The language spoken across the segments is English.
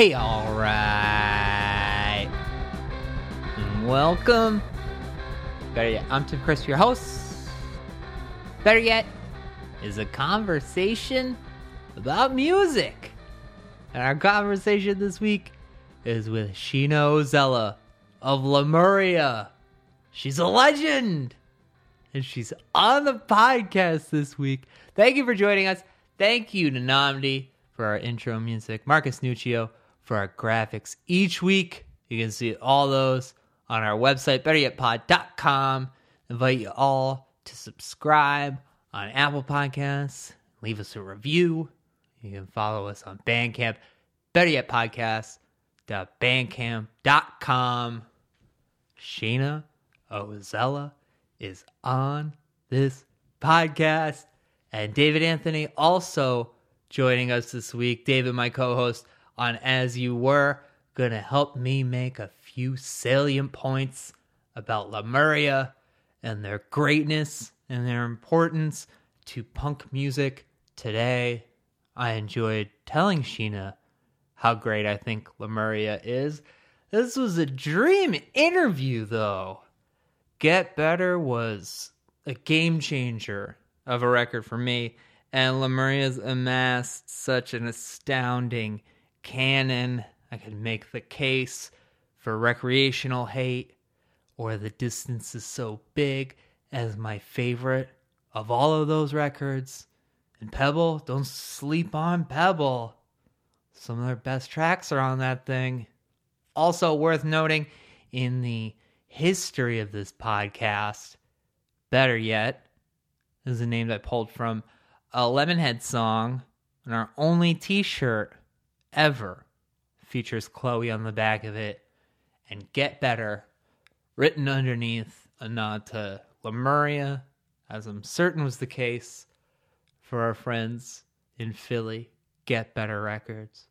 Hey, all right. Welcome. Better yet, I'm Tim Chris, your host. Better yet, is a conversation about music. And our conversation this week is with Sheena Ozzella of Lemuria. She's a legend. And she's on the podcast this week. Thank you for joining us. Thank you to Nnamdi for our intro music, Marcus Nuccio for our graphics each week. You can see all those on our website, betteryetpod.com. Invite you all to subscribe on Apple Podcasts. Leave us a review. You can follow us on Bandcamp, betteryetpodcast.bandcamp.com. Sheena Ozzella is on this podcast. And David Anthony also joining us this week. David, my co host on As You Were, to help me make a few salient points about Lemuria and their greatness and their importance to punk music today. I enjoyed telling Sheena how great I think Lemuria is. This was a dream interview, though. Get Better was a game changer of a record for me, and Lemuria's amassed such an astounding canon. I could make the case for recreational hate, or The Distance is So Big as my favorite of all of those records. And Pebble, don't sleep on Pebble. Some of their best tracks are on that thing. Also worth noting in the history of this podcast, better yet, is a name that I pulled from a Lemonhead song, and our only t shirt ever features Chloe on the back of it, and Get Better written underneath a nod to Lemuria, as I'm certain was the case for our friends in Philly, Get Better Records.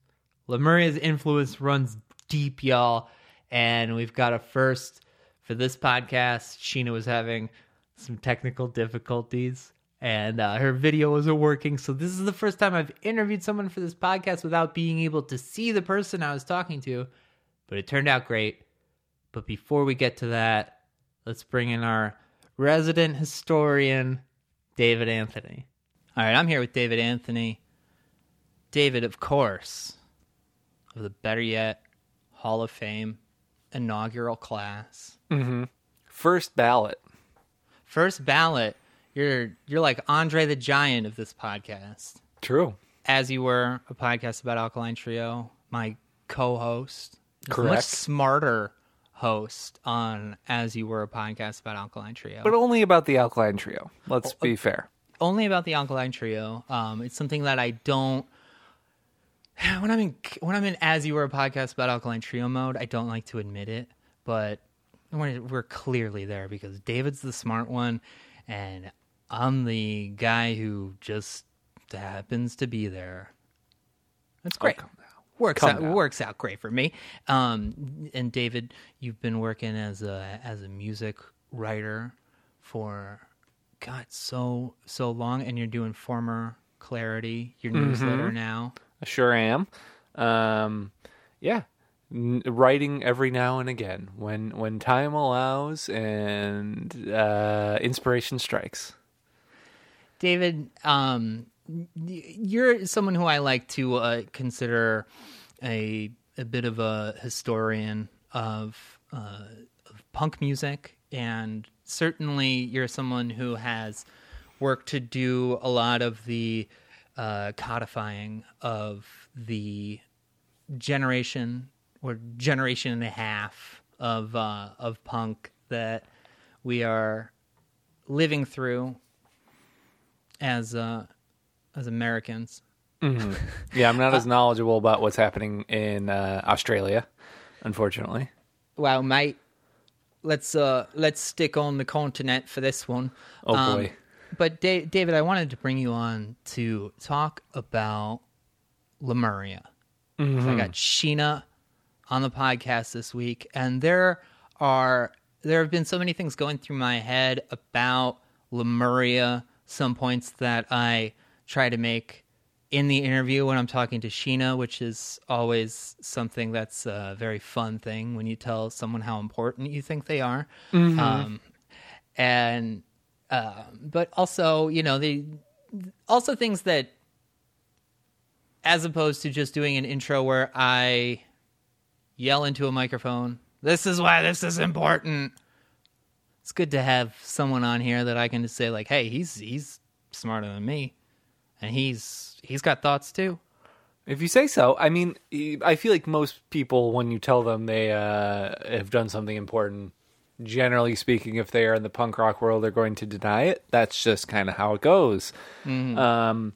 Lemuria's influence runs deep, y'all, and we've got a first for this podcast. Sheena was having some technical difficulties and uh, her video wasn't working. So this is the first time I've interviewed someone for this podcast without being able to see the person I was talking to, but it turned out great. But before we get to that, let's bring in our resident historian, David Anthony. All right, I'm here with David Anthony. David, of course, of the Better Yet Hall of Fame inaugural class. Mm-hmm. First ballot. First ballot. You're you're like Andre the Giant of this podcast. True. As you were a podcast about Alkaline Trio, my co-host, Correct. much smarter host on As You Were a podcast about Alkaline Trio. But only about the Alkaline Trio. Let's be fair. only about the Alkaline Trio. Um, it's something that I don't. When I'm in when I'm in as you were a podcast about Alkaline Trio mode, I don't like to admit it, but we're, we're clearly there because David's the smart one, and I'm the guy who just happens to be there. That's great. calm down. Works out works out great for me. Um, and David, you've been working as a as a music writer for God so so long, and you're doing former Clarity, your Mm-hmm. newsletter now. I sure am. Um, yeah. N- writing every now and again when when time allows and uh, inspiration strikes. David, um, you're someone who I like to uh, consider a a bit of a historian of, uh, of punk music, and certainly you're someone who has worked to do a lot of the uh, codifying of the generation or generation and a half of uh, of punk that we are living through as uh, as Americans. Yeah, I'm not as knowledgeable about what's happening in uh, Australia, unfortunately. Well, mate. Let's uh let's stick on the continent for this one. Oh, Um, boy. But da- David, I wanted to bring you on to talk about Lemuria. I got Sheena on the podcast this week, and there are there have been so many things going through my head about Lemuria. Some points that I try to make in the interview when I'm talking to Sheena, which is always something that's a very fun thing when you tell someone how important you think they are. Um, and uh, but also, you know, the also things that as opposed to just doing an intro where I yell into a microphone, this is why this is important. It's good to have someone on here that I can just say like, "Hey, he's he's smarter than me." And he's he's got thoughts too. If you say so, I mean, I feel like most people, when you tell them they uh, have done something important, generally speaking, if they are in the punk rock world, they're going to deny it. That's just kind of how it goes. Um,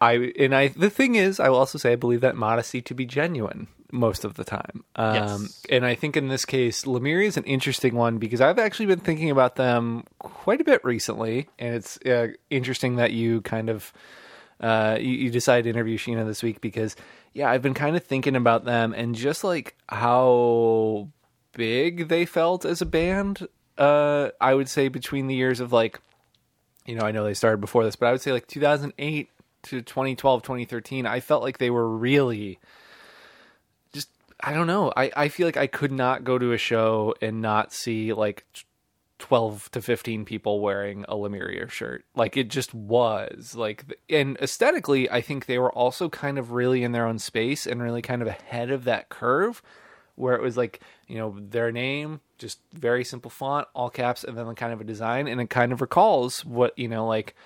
I and I. The thing is, I will also say I believe that modesty to be genuine most of the time. Um, Yes. And I think in this case, Lemuria is an interesting one because I've actually been thinking about them quite a bit recently, and it's uh, interesting that you kind of uh, you, you decided to interview Sheena this week because, yeah, I've been kind of thinking about them and just like how big they felt as a band. Uh, I would say between the years of like, you know, I know they started before this, but I would say like 2008 to 2012, 2013, I felt like they were really I don't know. I, I feel like I could not go to a show and not see like 12 to 15 people wearing a Lemuria shirt. Like it just was like and aesthetically I think they were also kind of really in their own space and really kind of ahead of that curve where it was like, you know, their name just very simple font, all caps and then kind of a design and it kind of recalls what, you know, like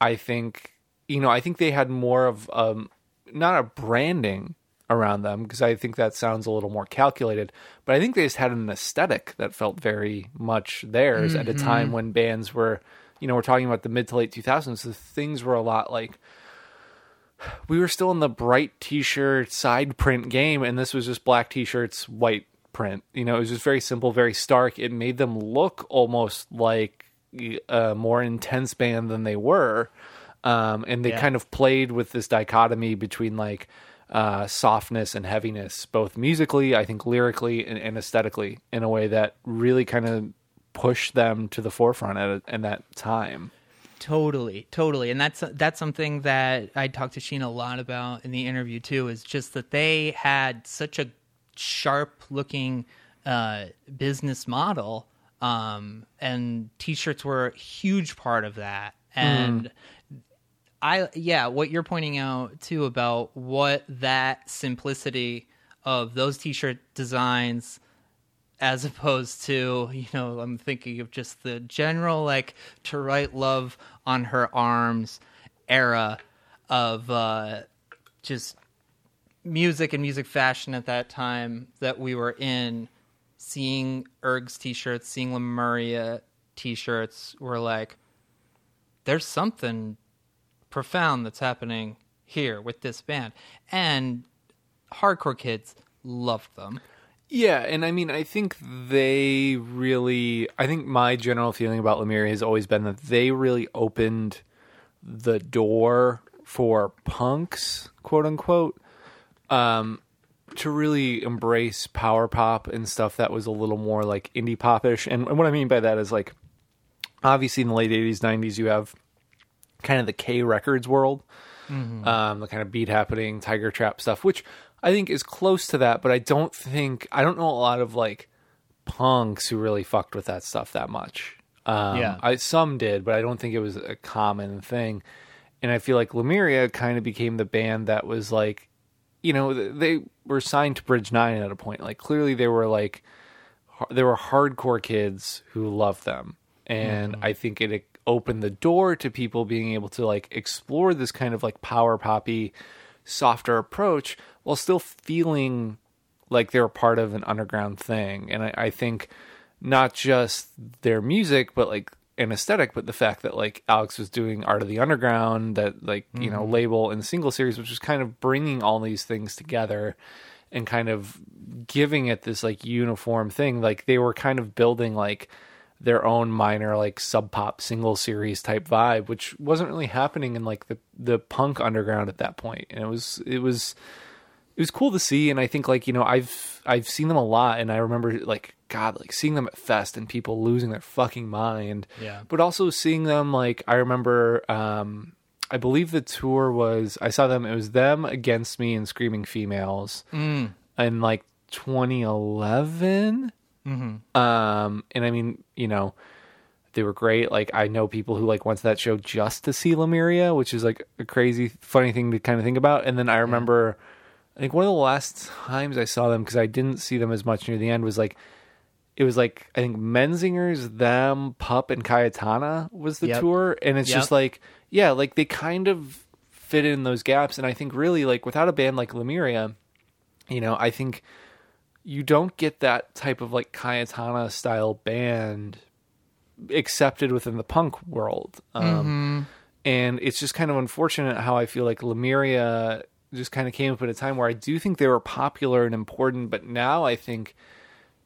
I think you know, I think they had more of um not a branding around them because I think that sounds a little more calculated. But I think they just had an aesthetic that felt very much theirs at a time when bands were, you know, we're talking about the mid to late 2000s. The things were a lot like we were still in the bright t-shirt side print game, and this was just black t-shirts, white print. You know, it was just very simple, very stark. It made them look almost like a more intense band than they were. Um, and they Yeah. kind of played with this dichotomy between like uh, softness and heaviness, both musically, I think lyrically and, and aesthetically, in a way that really kind of pushed them to the forefront at, at that time. Totally, totally, and that's that's something that I talked to Sheena a lot about in the interview too. Is just that they had such a sharp-looking uh, business model, um, and t-shirts were a huge part of that. And I, yeah, what you're pointing out too about what that simplicity of those t-shirt designs as opposed to you know i'm thinking of just the general like to write love on her arms era of uh just music and music fashion at that time that we were in. Seeing Ergs t-shirts seeing lemuria t-shirts were like there's something profound that's happening here with this band and hardcore kids loved them Yeah, and I mean, I think they really. I think my general feeling about Lemuria has always been that they really opened the door for punks, quote unquote, um, to really embrace power pop and stuff that was a little more like indie popish. And, and what I mean by that is like, obviously in the late '80s, '90s, you have kind of the K Records world, um, the kind of beat happening, Tiger Trap stuff, which I think is close to that, but I don't think I don't know a lot of like punks who really fucked with that stuff that much. Um, Yeah. I some did, but I don't think it was a common thing. And I feel like Lemuria kind of became the band that was like, you know, they were signed to Bridge Nine at a point. Like clearly they were like, there were hardcore kids who loved them, and I think it opened the door to people being able to like explore this kind of like power poppy, softer approach while still feeling like they're part of an underground thing. And I, I think not just their music, but like an aesthetic, but the fact that like Alex was doing Art of the Underground, that like, you know, mm-hmm. label and single series, which was kind of bringing all these things together and kind of giving it this like uniform thing. Like they were kind of building like their own minor like sub pop single series type vibe, which wasn't really happening in like the the punk underground at that point. And it was it was it was cool to see and i think like you know i've i've seen them a lot and i remember like god like seeing them at fest and people losing their fucking mind Yeah. but also seeing them like i remember um I believe the tour was I saw them. It was them against me and Screaming Females Mm. in like 2011. Mm-hmm. Um, and I mean, you know, they were great. Like I know people who like went to that show just to see Lemuria, which is like a crazy, funny thing to kind of think about. And then I remember, I think one of the last times I saw them because I didn't see them as much near the end was like. It was like I think Menzingers, them, Pup, and Cayetana was the Yep. tour, and it's Yep. just like yeah, like they kind of fit in those gaps, and I think really like without a band like Lemuria, you know, I think you don't get that type of like Cayetana style band accepted within the punk world. Um, And it's just kind of unfortunate how I feel like Lemuria just kind of came up at a time where I do think they were popular and important, but now I think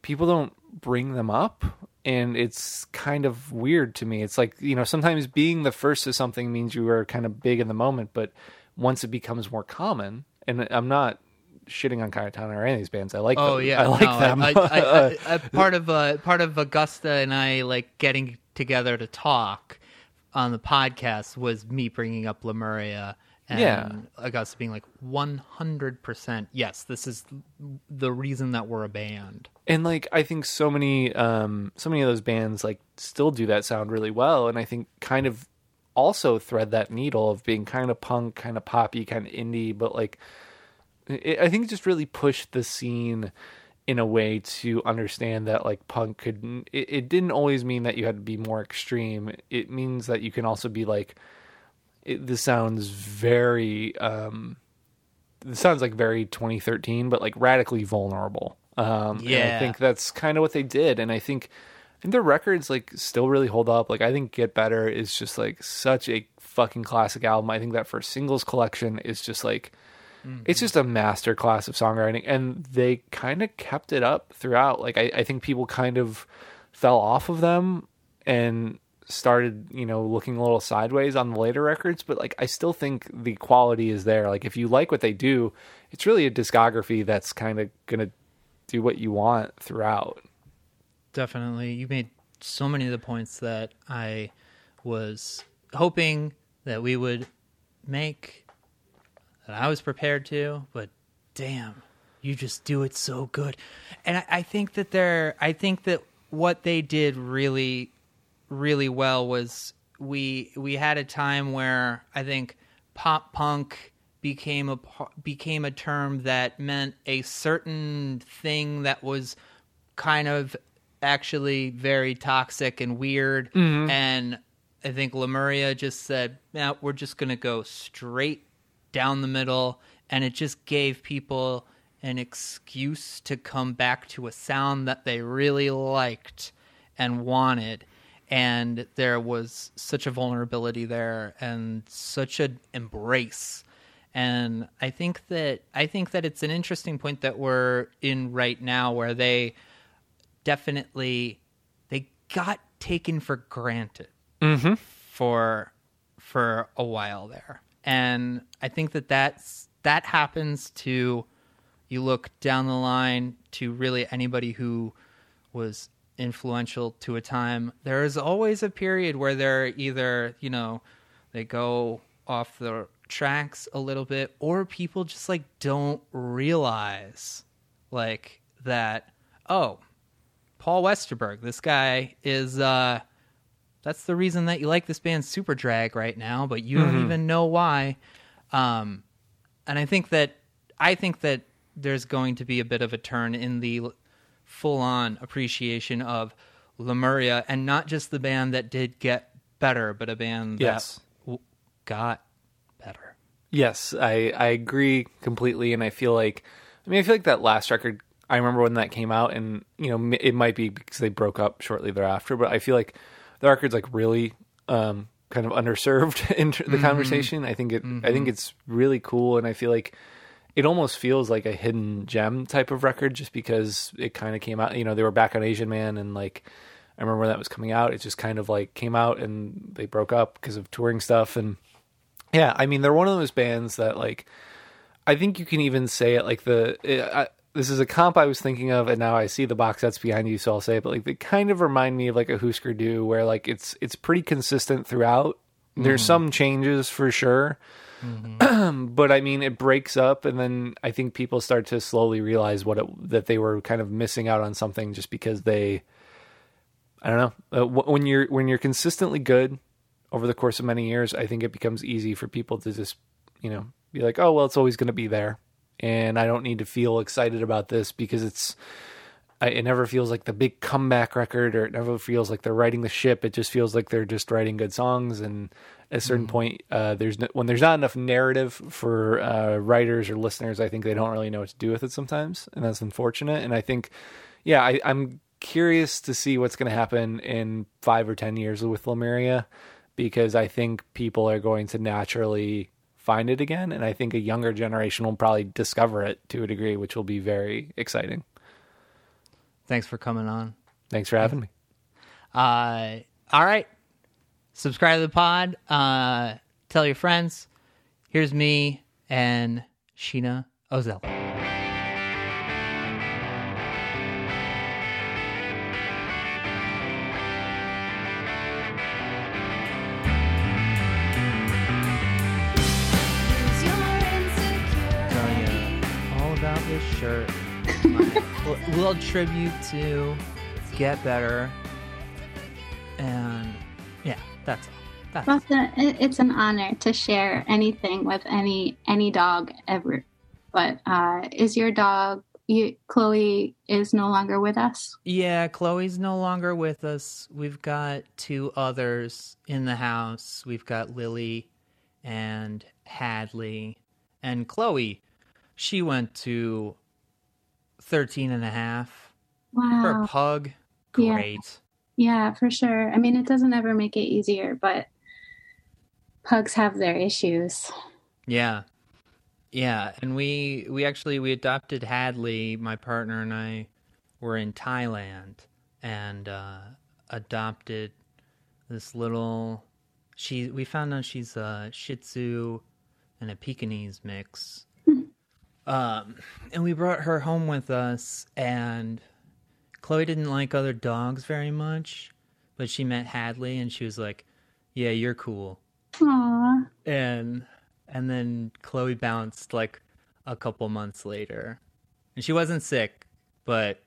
people don't bring them up. And it's kind of weird to me. It's like, you know, sometimes being the first to something means you are kind of big in the moment, but once it becomes more common, and I'm not shitting on Cayetana or any of these bands. I like Oh them. yeah, I like no, them. I, I, I, part of uh, part of Augusta and I like getting together to talk on the podcast was me bringing up Lemuria and Yeah. Augusta being like one hundred percent yes, this is the reason that we're a band. and like I think so many um so many of those bands like still do that sound really well and I think kind of also thread that needle of being kind of punk, kind of poppy, kind of indie, but like it, I think it just really pushed the scene in a way to understand that like punk could it, it didn't always mean that you had to be more extreme. It means that you can also be like it, this sounds very um this sounds like very 2013 but like radically vulnerable. Um and i think that's kind of what they did. And i think and their records like still really hold up. Like i think get better is just like such a fucking classic album. I think that first singles collection is just like Mm-hmm. it's just a master class of songwriting and they kind of kept it up throughout. Like I, I think people kind of fell off of them and started you know looking a little sideways on the later records but like i still think the quality is there. Like if you like what they do it's really a discography that's kind of gonna do what you want throughout. Definitely. You made so many of the points that I was hoping that we would make, that I was prepared to, but damn, you just do it so good. And I, I think that they're, I think that what they did really, really well was we, we had a time where I think pop punk became a became a term that meant a certain thing that was kind of actually very toxic and weird. Mm-hmm. And I think Lemuria just said, "Now we're just going to go straight down the middle," and it just gave people an excuse to come back to a sound that they really liked and wanted. And there was such a vulnerability there and such an embrace and I think that I think that it's an interesting point that we're in right now where they definitely they got taken for granted mm-hmm. for for a while there. And I think that that's that happens to you look down the line to really anybody who was influential to a time there is always a period where they're either you know they go off the tracks a little bit or people just like don't realize like that oh paul westerberg this guy is uh that's the reason that you like this band Superdrag right now but you don't even know why um and i think that i think that there's going to be a bit of a turn in the full on appreciation of lemuria and not just the band that did get better but a band that Yes. w- got better Yes, I I agree completely, and I feel like I mean I feel like that last record. I remember when that came out, and you know it might be because they broke up shortly thereafter, but I feel like the record's like really um, kind of underserved in the mm-hmm. conversation. I think it I think mm-hmm. it's really cool, and I feel like it almost feels like a hidden gem type of record just because it kind of came out. You know, they were back on Asian Man, and like I remember when that was coming out, it just kind of like came out, and they broke up because of touring stuff and. Yeah, I mean they're one of those bands that like I think you can even say it like the it, I, this is a comp I was thinking of, and now I see the box sets behind you, so I'll say it. But like they kind of remind me of like a Husker Du, where like it's it's pretty consistent throughout, There's some changes for sure. but I mean, it breaks up, and then I think people start to slowly realize what it, that they were kind of missing out on something just because they, I don't know, uh, wh- when you're when you're consistently good over the course of many years, I think it becomes easy for people to just, you know, be like, oh well, it's always going to be there, and I don't need to feel excited about this because it's. I, it never feels like the big comeback record, or it never feels like they're righting the ship. It just feels like they're just writing good songs, and at a certain point, uh, there's no, when there's not enough narrative for uh, writers or listeners, I think they don't really know what to do with it sometimes, and that's unfortunate. And I think, yeah, I, I'm curious to see what's going to happen in five or ten years with Lemuria, because I think people are going to naturally find it again, and I think a younger generation will probably discover it to a degree, which will be very exciting. Thanks for coming on. Thanks for having me. Uh, all right. Subscribe to the pod. Uh, tell your friends. Here's me and Sheena Ozell. Shirt. Little tribute to Get Better. And yeah, that's all. That's Well, it's, it- it's an honor to share anything with any any dog ever. But uh, is your dog? You, Chloe is no longer with us. Yeah, Chloe's no longer with us. We've got two others in the house. We've got Lily and Hadley. And Chloe, she went to 13 and a half. Wow. pug, Yeah. great. Yeah, for sure. I mean, it doesn't ever make it easier, but pugs have their issues. Yeah. Yeah, and we we actually we adopted Hadley, my partner and I were in Thailand and uh adopted this little she we found out she's a Shih Tzu and a Pekingese mix. Um and we brought her home with us and Chloe didn't like other dogs very much, but she met Hadley and she was like, "Yeah, you're cool." Aw, and and then Chloe bounced like a couple months later, and she wasn't sick, but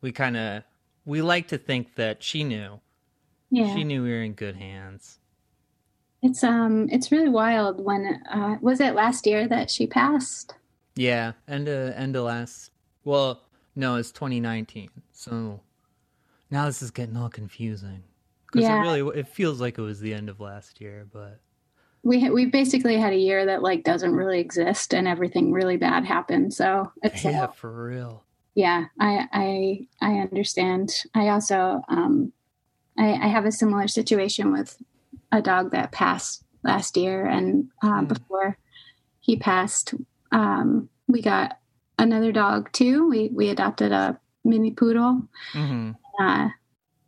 we kind of we like to think that she knew yeah. she knew we were in good hands. It's um, it's really wild. When uh, was it last year that she passed? Yeah, end of end of last. Well, no, it's 2019. So now this is getting all confusing because Yeah. it really it feels like it was the end of last year, but We we basically had a year that like doesn't really exist, and everything really bad happened. So it's yeah, for real. yeah i i i understand i also um i i have a similar situation with a dog that passed last year and uh, Mm. before he passed um we got another dog too. We we adopted a mini poodle. Hmm uh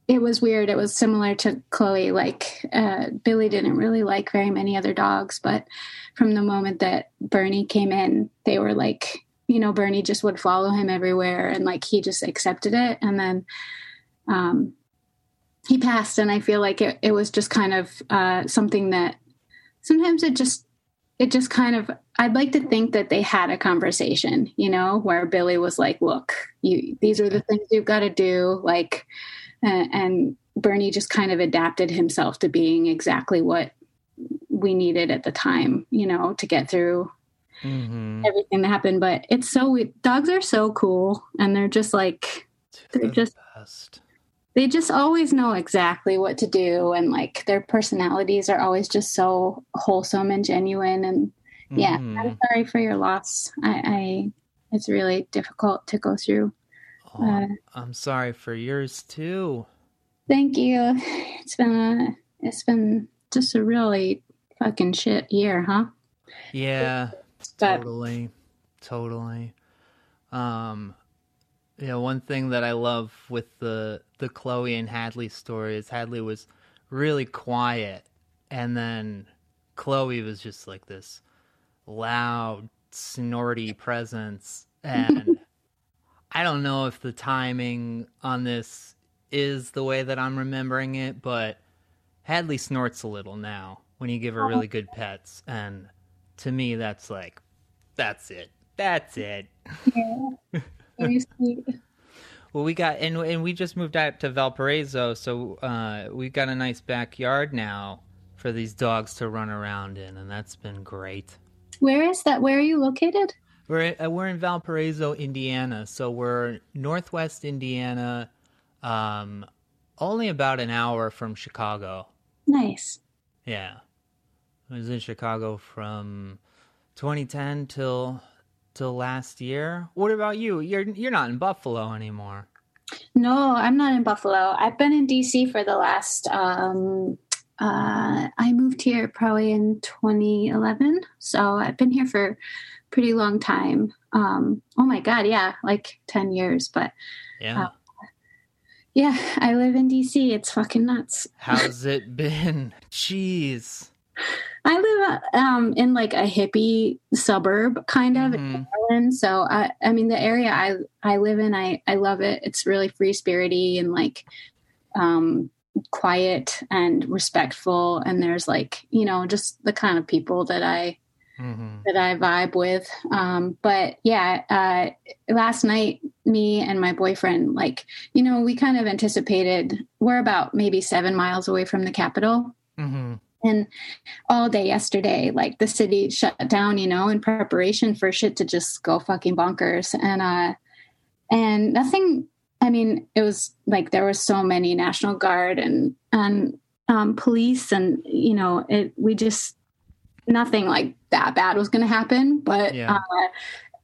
it was weird. It was similar to chloe. Like uh billy didn't really like very many other dogs but from the moment that bernie came in they were like you know bernie just would follow him everywhere and like he just accepted it. And then um he passed and i feel like it, it was just kind of uh something that sometimes it just it just kind of i'd like to think that they had a conversation you know where billy was like look you these are the things you've got to do like and, and bernie just kind of adapted himself to being exactly what we needed at the time you know to get through hmm everything that happened. But it's so we- dogs are so cool and they're just like They're just- best. They just always know exactly what to do and like their personalities are always just so wholesome and genuine and yeah Mhm. i'm sorry for your loss i, I it's really difficult to go through Oh, uh, I'm sorry for yours too. thank you it's been a it's been just a really fucking shit year huh Yeah, but totally, totally. Um, know, one thing that I love with the the Chloe and Hadley story is Hadley was really quiet, and then Chloe was just like this loud, snorty presence, and I don't know if the timing on this is the way that I'm remembering it, but Hadley snorts a little now. when you give her really good uh-huh. pets, and to me, that's like, that's it. That's it. Yeah. Very sweet. Well, we got and and we just moved out to Valparaiso, so uh, we've got a nice backyard now for these dogs to run around in, and that's been great. Where is that? Where are you located? We're uh, we're in Valparaiso, Indiana, so we're northwest Indiana, um, only about an hour from Chicago. Nice. Yeah, I was in Chicago from 2010 till till last year. What about you? You're you're not in Buffalo anymore. No, I'm not in Buffalo. I've been in DC for the last. Um, uh, I moved here probably in 2011, so I've been here for a pretty long time. Um, oh my god, yeah, like 10 years. But Yeah. Uh, yeah, I live in DC. It's fucking nuts. How's it been? Jeez. I live um, in like a hippie suburb kind of in Mhm. Maryland. So I, I mean, the area I I live in, I I love it. It's really free spirity and like um, quiet and respectful. And there's like you know just the kind of people that I hmm that I vibe with. Um, but yeah, uh, last night, me and my boyfriend, like, you know, we kind of anticipated we're about maybe seven miles away from the capital. hmm And all day yesterday, like the city shut down, you know, in preparation for shit to just go fucking bonkers. And, uh, and nothing, I mean, it was like there was so many National Guard and, and, um, police and, you know, it, we just, nothing like that bad was going to happen. But, Yeah. uh,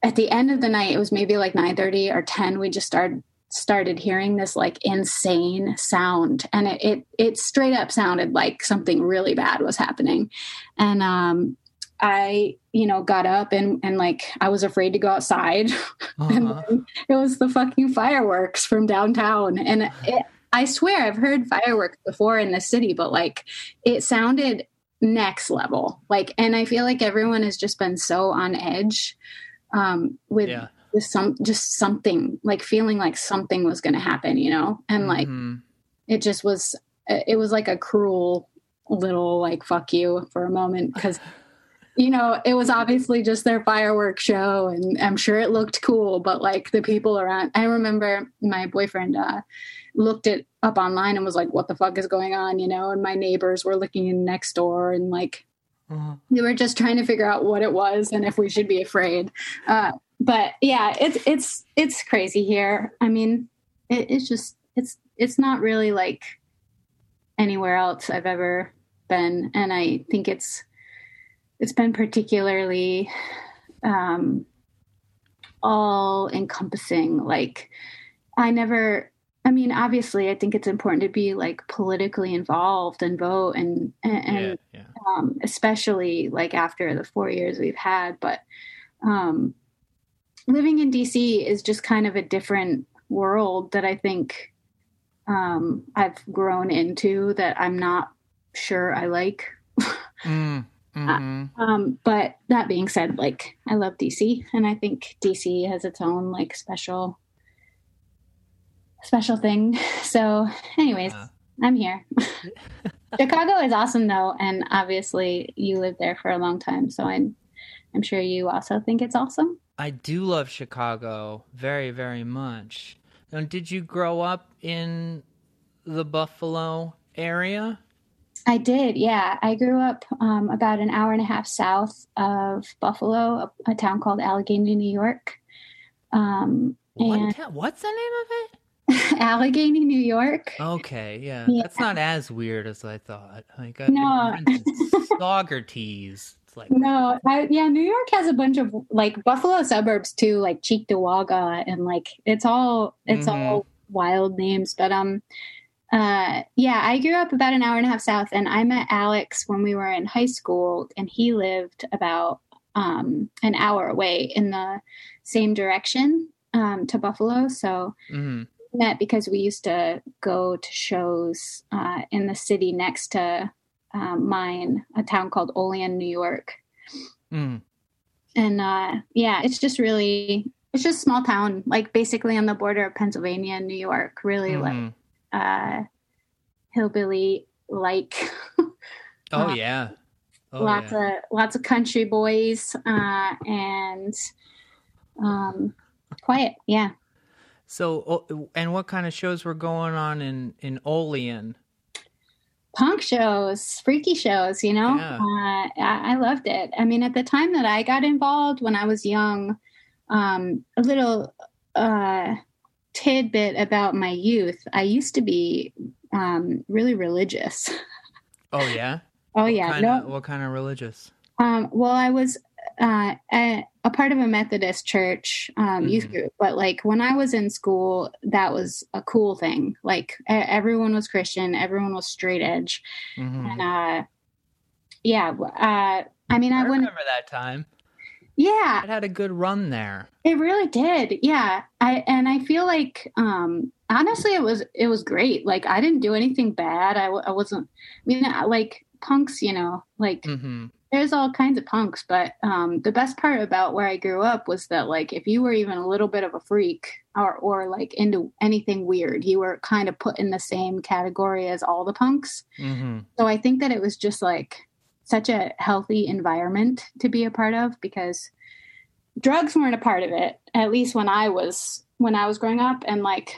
at the end of the night, it was maybe like 9 30 or 10. We just started started hearing this like insane sound and it, it it straight up sounded like something really bad was happening and um i you know got up and and like i was afraid to go outside and Uh-huh. then it was the fucking fireworks from downtown and it, i swear i've heard fireworks before in the city but like it sounded next level like and i feel like everyone has just been so on edge um with Yeah. With some just something like feeling like something was going to happen you know and like Mhm. it just was it was like a cruel little like fuck you for a moment because you know it was obviously just their fireworks show and i'm sure it looked cool but like the people around i remember my boyfriend uh looked it up online and was like what the fuck is going on you know and my neighbors were looking in next door and like Uh-huh. we were just trying to figure out what it was and if we should be afraid uh, but yeah it's it's it's crazy here i mean it, it's just it's it's not really like anywhere else i've ever been and i think it's it's been particularly um all encompassing like i never i mean obviously i think it's important to be like politically involved and vote and and, Yeah. Yeah. um, especially like after the four years we've had. But um, living in DC is just kind of a different world that I think um, I've grown into that I'm not sure I like. Mm. Mhm. Um, but that being said, like I love DC, and I think DC has its own like special special thing. So, anyways, Yeah. I'm here. Chicago is awesome though, and obviously you lived there for a long time, so I'm I'm sure you also think it's awesome. I do love Chicago very, very much. Now, did you grow up in the Buffalo area? I did, yeah. I grew up um, about an hour and a half south of Buffalo, a, a town called Allegany, New York. Um, What ta- what's the name of it? Allegany, New York. Okay, yeah, Yeah. that's not as weird as I thought. Like, I, No. Saugerties. Like No, I, yeah, New York has a bunch of like Buffalo suburbs too, like Cheektowaga, and like it's all it's Mhm. all wild names. But um, uh, yeah, I grew up about an hour and a half south, and I met Alex when we were in high school, and he lived about um an hour away in the same direction um to Buffalo. So mhm. met because we used to go to shows uh, in the city next to um, mine, a town called Olean, New York Mm. and uh yeah it's just really it's just small town like basically on the border of pennsylvania and new york really like Mhm. uh hillbilly like Oh uh, yeah, Oh, lots yeah. of lots of country boys uh, and um, quiet. Yeah. So, and what kind of shows were going on in in Olean? Punk shows, freaky shows, you know? Yeah. Uh, I, I loved it. I mean, at the time that I got involved when I was young, um, a little uh, tidbit about my youth, I used to be um, really religious. Oh yeah. Oh, yeah. Kind no, of, what kind of religious? Um, well, I was uh, a, a part of a Methodist church um, youth Mhm. group, but like when I was in school, that was a cool thing. Like everyone was Christian, everyone was straight edge, Mhm. and uh, yeah. Uh, I mean, I I wouldn't. remember that time. Yeah, It had a good run there. it really did. Yeah, I and I feel like um, honestly, it was it was great. Like I didn't do anything bad. I, I wasn't. I mean, like punks, you know, like hmm there's all kinds of punks but um, the best part about where i grew up was that like if you were even a little bit of a freak or or like into anything weird you were kind of put in the same category as all the punks. Hmm so i think that it was just like such a healthy environment to be a part of because drugs weren't a part of it at least when i was when i was growing up. And like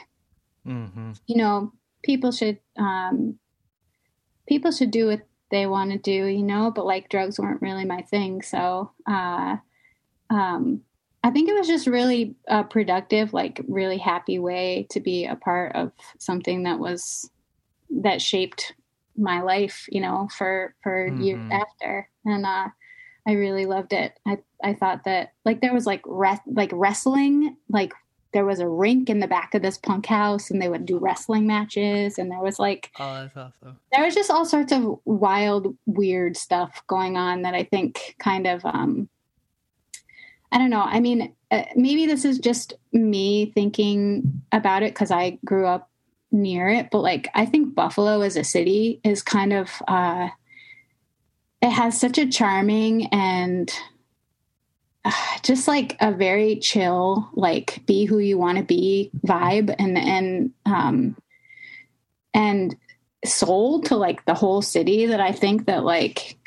hmm you know people should um people should do what they want to do you know but like drugs weren't really my thing. So uh um i think it was just really a productive like really happy way to be a part of something that was that shaped my life you know for for years Mhm. after. And uh i really loved it. I i thought that like there was like re- like wrestling like there was a rink in the back of this punk house and they would do wrestling matches and there was like Oh, that's awesome. there was just all sorts of wild weird stuff going on that i think kind of um i don't know i mean uh, maybe this is just me thinking about it because i grew up near it but like i think buffalo as a city is kind of uh it has such a charming and just like a very chill like be who you want to be vibe and and um and soul to like the whole city that I think that like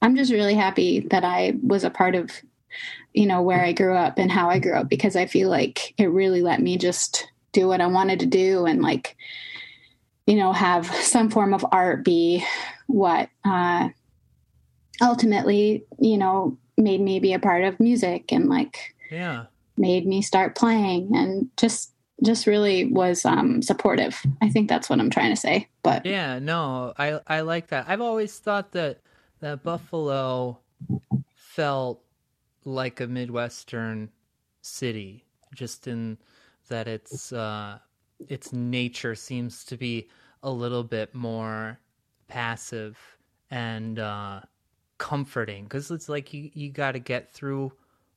I'm just really happy that I was a part of you know where I grew up and how I grew up because I feel like it really let me just do what I wanted to do and like you know have some form of art be what uh ultimately you know made me be a part of music and like Yeah. made me start playing and just just really was um supportive i think that's what i'm trying to say but Yeah, no, I I like that. I've always thought that that Buffalo felt like a midwestern city, just in that its uh, its nature seems to be a little bit more passive and uh, comforting because it's like you you got to get through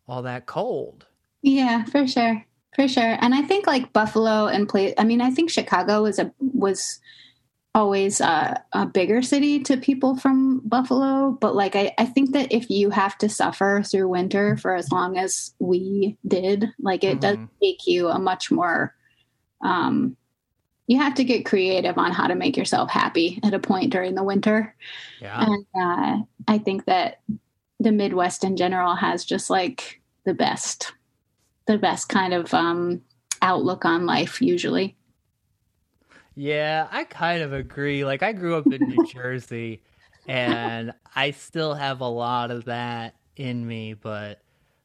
all that cold. yeah for sure for sure and i think like buffalo and play i mean i think chicago was a was always uh, a bigger city to people from buffalo but like I, I think that if you have to suffer through winter for as long as we did like it does Mhm. make you a much more um you have to get creative on how to make yourself happy at a point during the winter Yeah, and uh, I think that the Midwest in general has just like the best, the best kind of um, outlook on life usually. Yeah, I kind of agree. Like I grew up in New Jersey and I still have a lot of that in me, but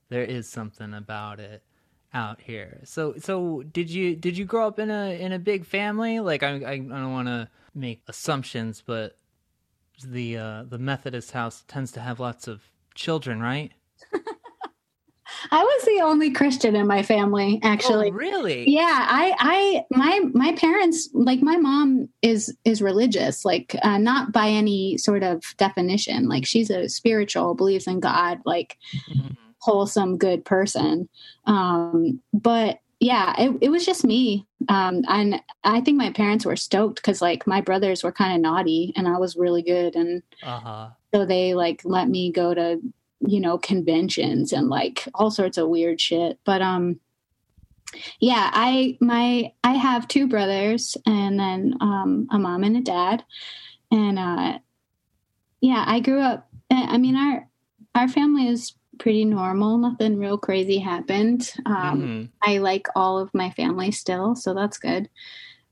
there is something about it out here. So so did you did you grow up in a in a big family? Like I I, I don't want to make assumptions, but the uh the Methodist house tends to have lots of children, right? I was the only Christian in my family, actually. Oh, really? Yeah, I, I, my, my parents, like my mom is is religious, like uh, not by any sort of definition. Like she's a spiritual, believes in God, like Mhm. Wholesome, good person. Um, but yeah, it, it was just me. Um, and I think my parents were stoked because like my brothers were kind of naughty and I was really good. And Uh-huh. so they like let me go to, you know, conventions and like all sorts of weird shit. But, um, yeah, I, my, I have two brothers and then, um, a mom and a dad. And, uh, yeah, I grew up I mean, our our family is pretty normal. Nothing real crazy happened. Um, Mhm. I like all of my family still, so that's good.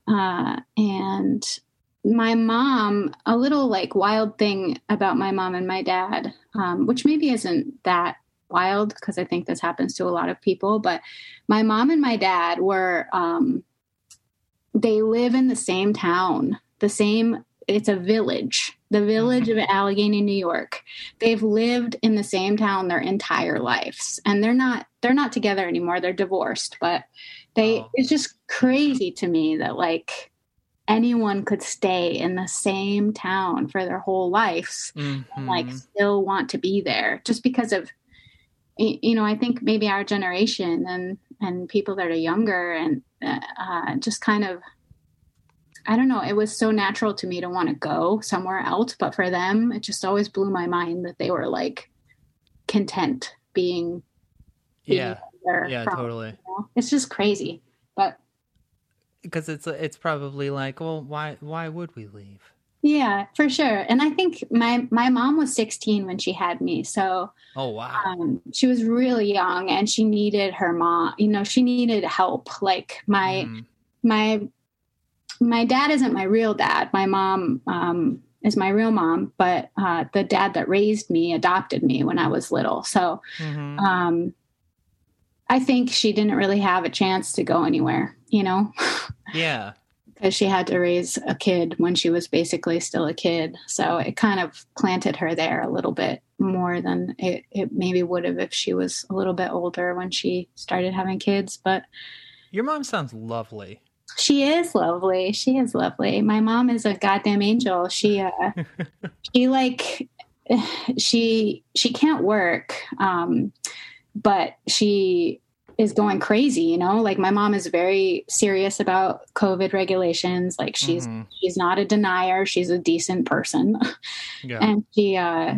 Uh, and my mom, a little like wild thing about my mom and my dad, um, which maybe isn't that wild because I think this happens to a lot of people, but my mom and my dad were, um, they live in the same town, the same, it's a village, the village of Allegany, New York they've lived in the same town their entire lives and they're not they're not together anymore they're divorced but they Oh. it's just crazy to me that like anyone could stay in the same town for their whole lives and like Mhm. still want to be there just because of you know i think maybe our generation and and people that are younger and uh, uh, just kind of i don't know it was so natural to me to want to go somewhere else but for them it just always blew my mind that they were like content being being yeah, yeah, from, totally. you know? it's just crazy but Because it's it's probably like, well, why why would we leave? yeah for sure and i think my my mom was 16 when she had me so Oh wow. um, she was really young and she needed her mom you know she needed help like my Mhm. my my dad isn't my real dad my mom um, is my real mom but uh, the dad that raised me adopted me when i was little so Mhm. um, i think she didn't really have a chance to go anywhere you know yeah. because she had to raise a kid when she was basically still a kid. So it kind of planted her there a little bit more than it, it maybe would have if she was a little bit older when she started having kids. But Your mom sounds lovely. She is lovely. She is lovely. My mom is a goddamn angel. She, uh, she like, she, she can't work. Um, but she is going crazy, you know, like my mom is very serious about COVID regulations. Like she's, Mhm. she's not a denier she's a decent person Yeah. and she uh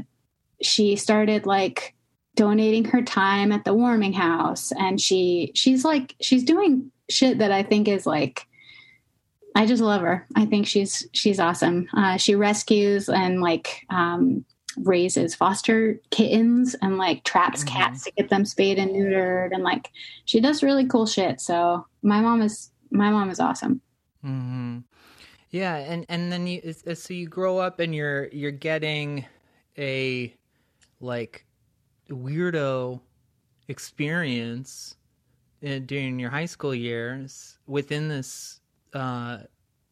she started like donating her time at the warming house and she she's like she's doing shit that i think is like i just love her. I think she's she's awesome. Uh she rescues and like um raises foster kittens and like traps Mhm. cats to get them spayed and neutered and like she does really cool shit. So my mom is my mom is awesome. Hmm Yeah, and and then you so you grow up and you're you're getting a like weirdo experience during your high school years within this uh,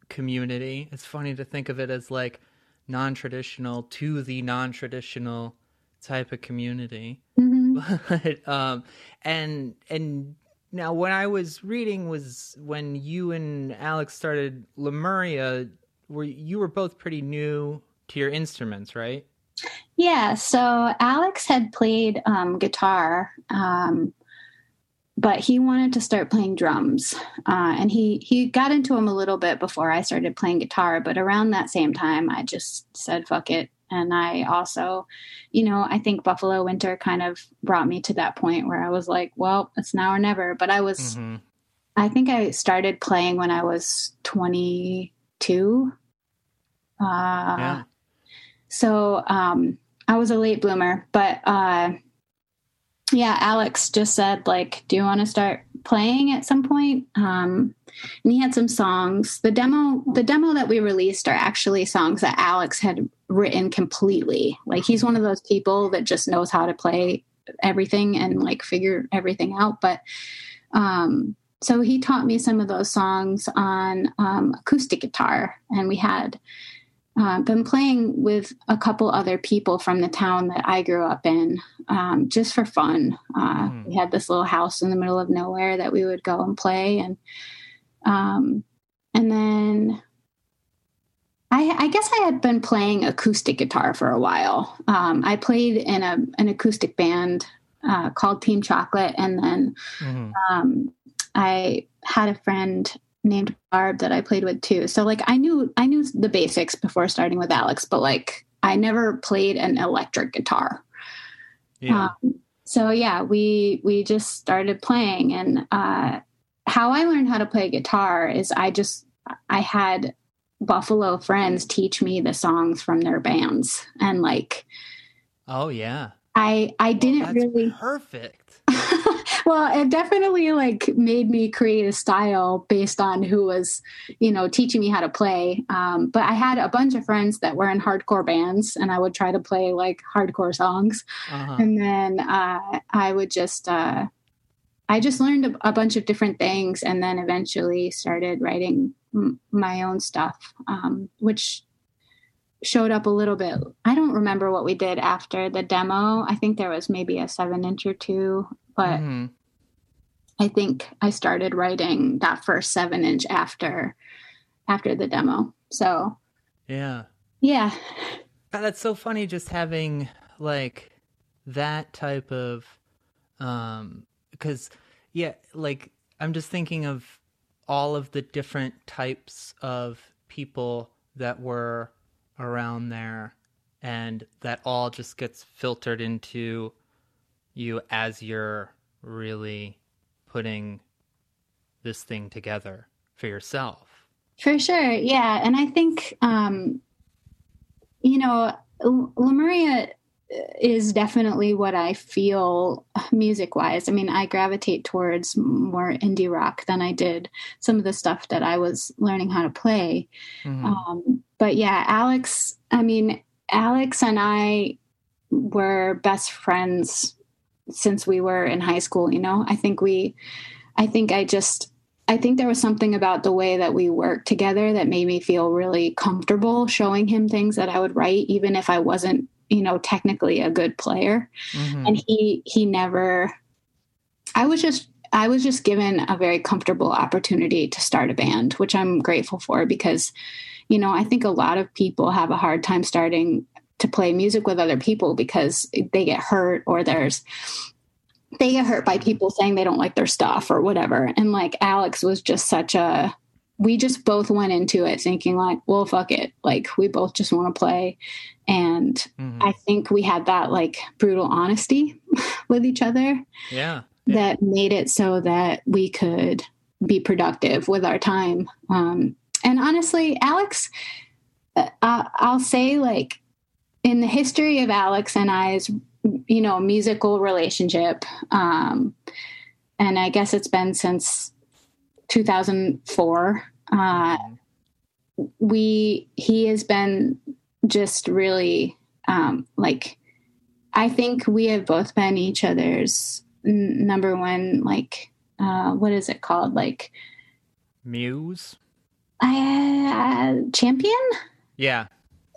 community. It's funny to think of it as like non-traditional to the non-traditional type of community Mhm. but um and and now when i was reading was when you and alex started lemuria were you were both pretty new to your instruments right Yeah, so Alex had played um, guitar, um, but he wanted to start playing drums, uh, and he he got into them a little bit before I started playing guitar. But around that same time, I just said fuck it, and I also, you know, I think Buffalo Winter kind of brought me to that point where I was like, well, it's now or never. But I was, Mhm. I think I started playing when I was twenty two. Uh, yeah so um, I was a late bloomer, but uh, yeah, Alex just said like, "Do you want to start playing at some point?" Um, and he had some songs. The demo, the demo that we released, are actually songs that Alex had written completely. Like he's one of those people that just knows how to play everything and like figure everything out. But um, so he taught me some of those songs on um, acoustic guitar, and we had uh, been playing with a couple other people from the town that I grew up in, um, just for fun. Uh, Mm. We had this little house in the middle of nowhere that we would go and play, and um, and then I, I guess I had been playing acoustic guitar for a while. Um, I played in a an acoustic band uh, called Team Chocolate, and then um, I had a friend named Barb that I played with too. So like I knew I knew the basics before starting with Alex, but like I never played an electric guitar. yeah Um, so yeah, we we just started playing, and uh, how I learned how to play guitar is I just I had Buffalo friends teach me the songs from their bands, and like Oh yeah. I I didn't That's really perfect. well, it definitely like made me create a style based on who was, you know, teaching me how to play. Um, but I had a bunch of friends that were in hardcore bands, and I would try to play like hardcore songs, Uh-huh. and then uh, I would just, uh, I just learned a, a bunch of different things, and then eventually started writing m- my own stuff, um, which showed up a little bit. I don't remember what we did after the demo. I think there was maybe a seven inch or two, but Mhm. I think I started writing that first seven inch after after the demo. So Yeah. yeah, God, that's so funny just having like that type of um because yeah like i'm just thinking of all of the different types of people that were around there and that all just gets filtered into you as you're really putting this thing together for yourself for sure. Yeah, and I think um, you know L- Lemuria is definitely what I feel music wise. I mean, I gravitate towards more indie rock than I did some of the stuff that I was learning how to play. Mhm. Um, but yeah, Alex, I mean, Alex and I were best friends since we were in high school, you know? I think we, I think I just, I think there was something about the way that we worked together that made me feel really comfortable showing him things that I would write, even if I wasn't, you know, technically a good player Mhm. and he he never i was just i was just given a very comfortable opportunity to start a band which i'm grateful for because you know i think a lot of people have a hard time starting to play music with other people because they get hurt or there's they get hurt by people saying they don't like their stuff or whatever and like alex was just such a we just both went into it thinking like well fuck it like we both just want to play and Mhm. I think we had that like brutal honesty with each other yeah yeah. that made it so that we could be productive with our time. Um, and honestly, Alex, uh, I'll say like in the history of Alex and I's, you know, musical relationship, um, and I guess it's been since 2004. Uh, we he has been just really um like i think we have both been each other's n- number one like uh what is it called? Like muse? uh, champion? Yeah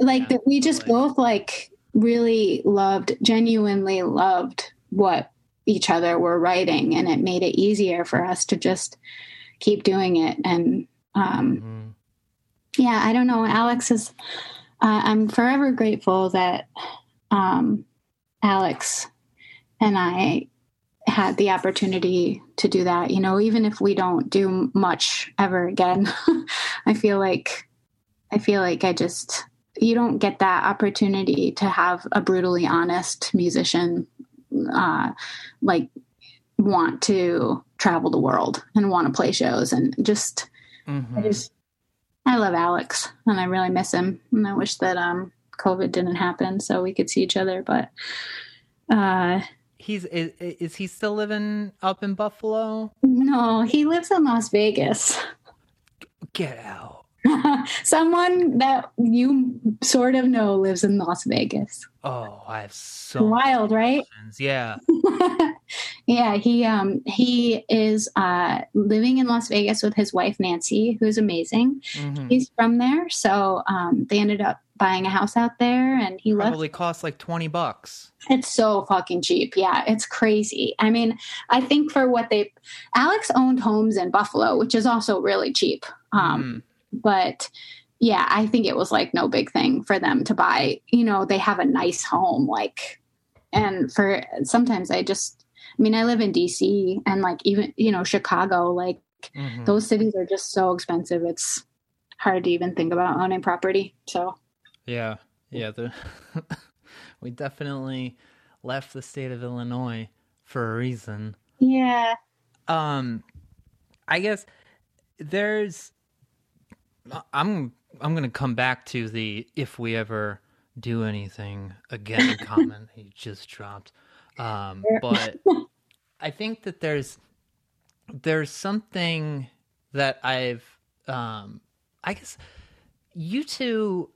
like Yeah, that we just totally. both like really loved genuinely loved what each other were writing and it made it easier for us to just keep doing it and um Mhm. yeah i don't know alex is uh, i'm forever grateful that um, alex and i had the opportunity to do that you know even if we don't do much ever again i feel like i feel like i just you don't get that opportunity to have a brutally honest musician uh, like want to travel the world and want to play shows and just Mhm. I just I love Alex and I really miss him and I wish that um COVID didn't happen so we could see each other but uh he's is, is he still living up in buffalo? No he lives in Las Vegas. Get out someone that you sort of know lives in Las Vegas oh i have so wild right questions. yeah yeah he um he is uh living in Las Vegas with his wife Nancy who's amazing Mhm. he's from there so um they ended up buying a house out there and he left probably costs like 20 bucks It's so fucking cheap. Yeah, it's crazy. I mean, I think for what they Alex owned homes in Buffalo, which is also really cheap. Um, Mhm. But yeah, I think it was like no big thing for them to buy. You know, they have a nice home like and for sometimes I just I mean, I live in DC and like even, you know, Chicago, like Mhm. those cities are just so expensive. It's hard to even think about owning property. So, Yeah, yeah. The we definitely left the state of Illinois for a reason. yeah. Um, I guess there's. I'm I'm gonna come back to the if we ever do anything again comment he just dropped. Um, but I think that there's there's something that I've um, I guess you two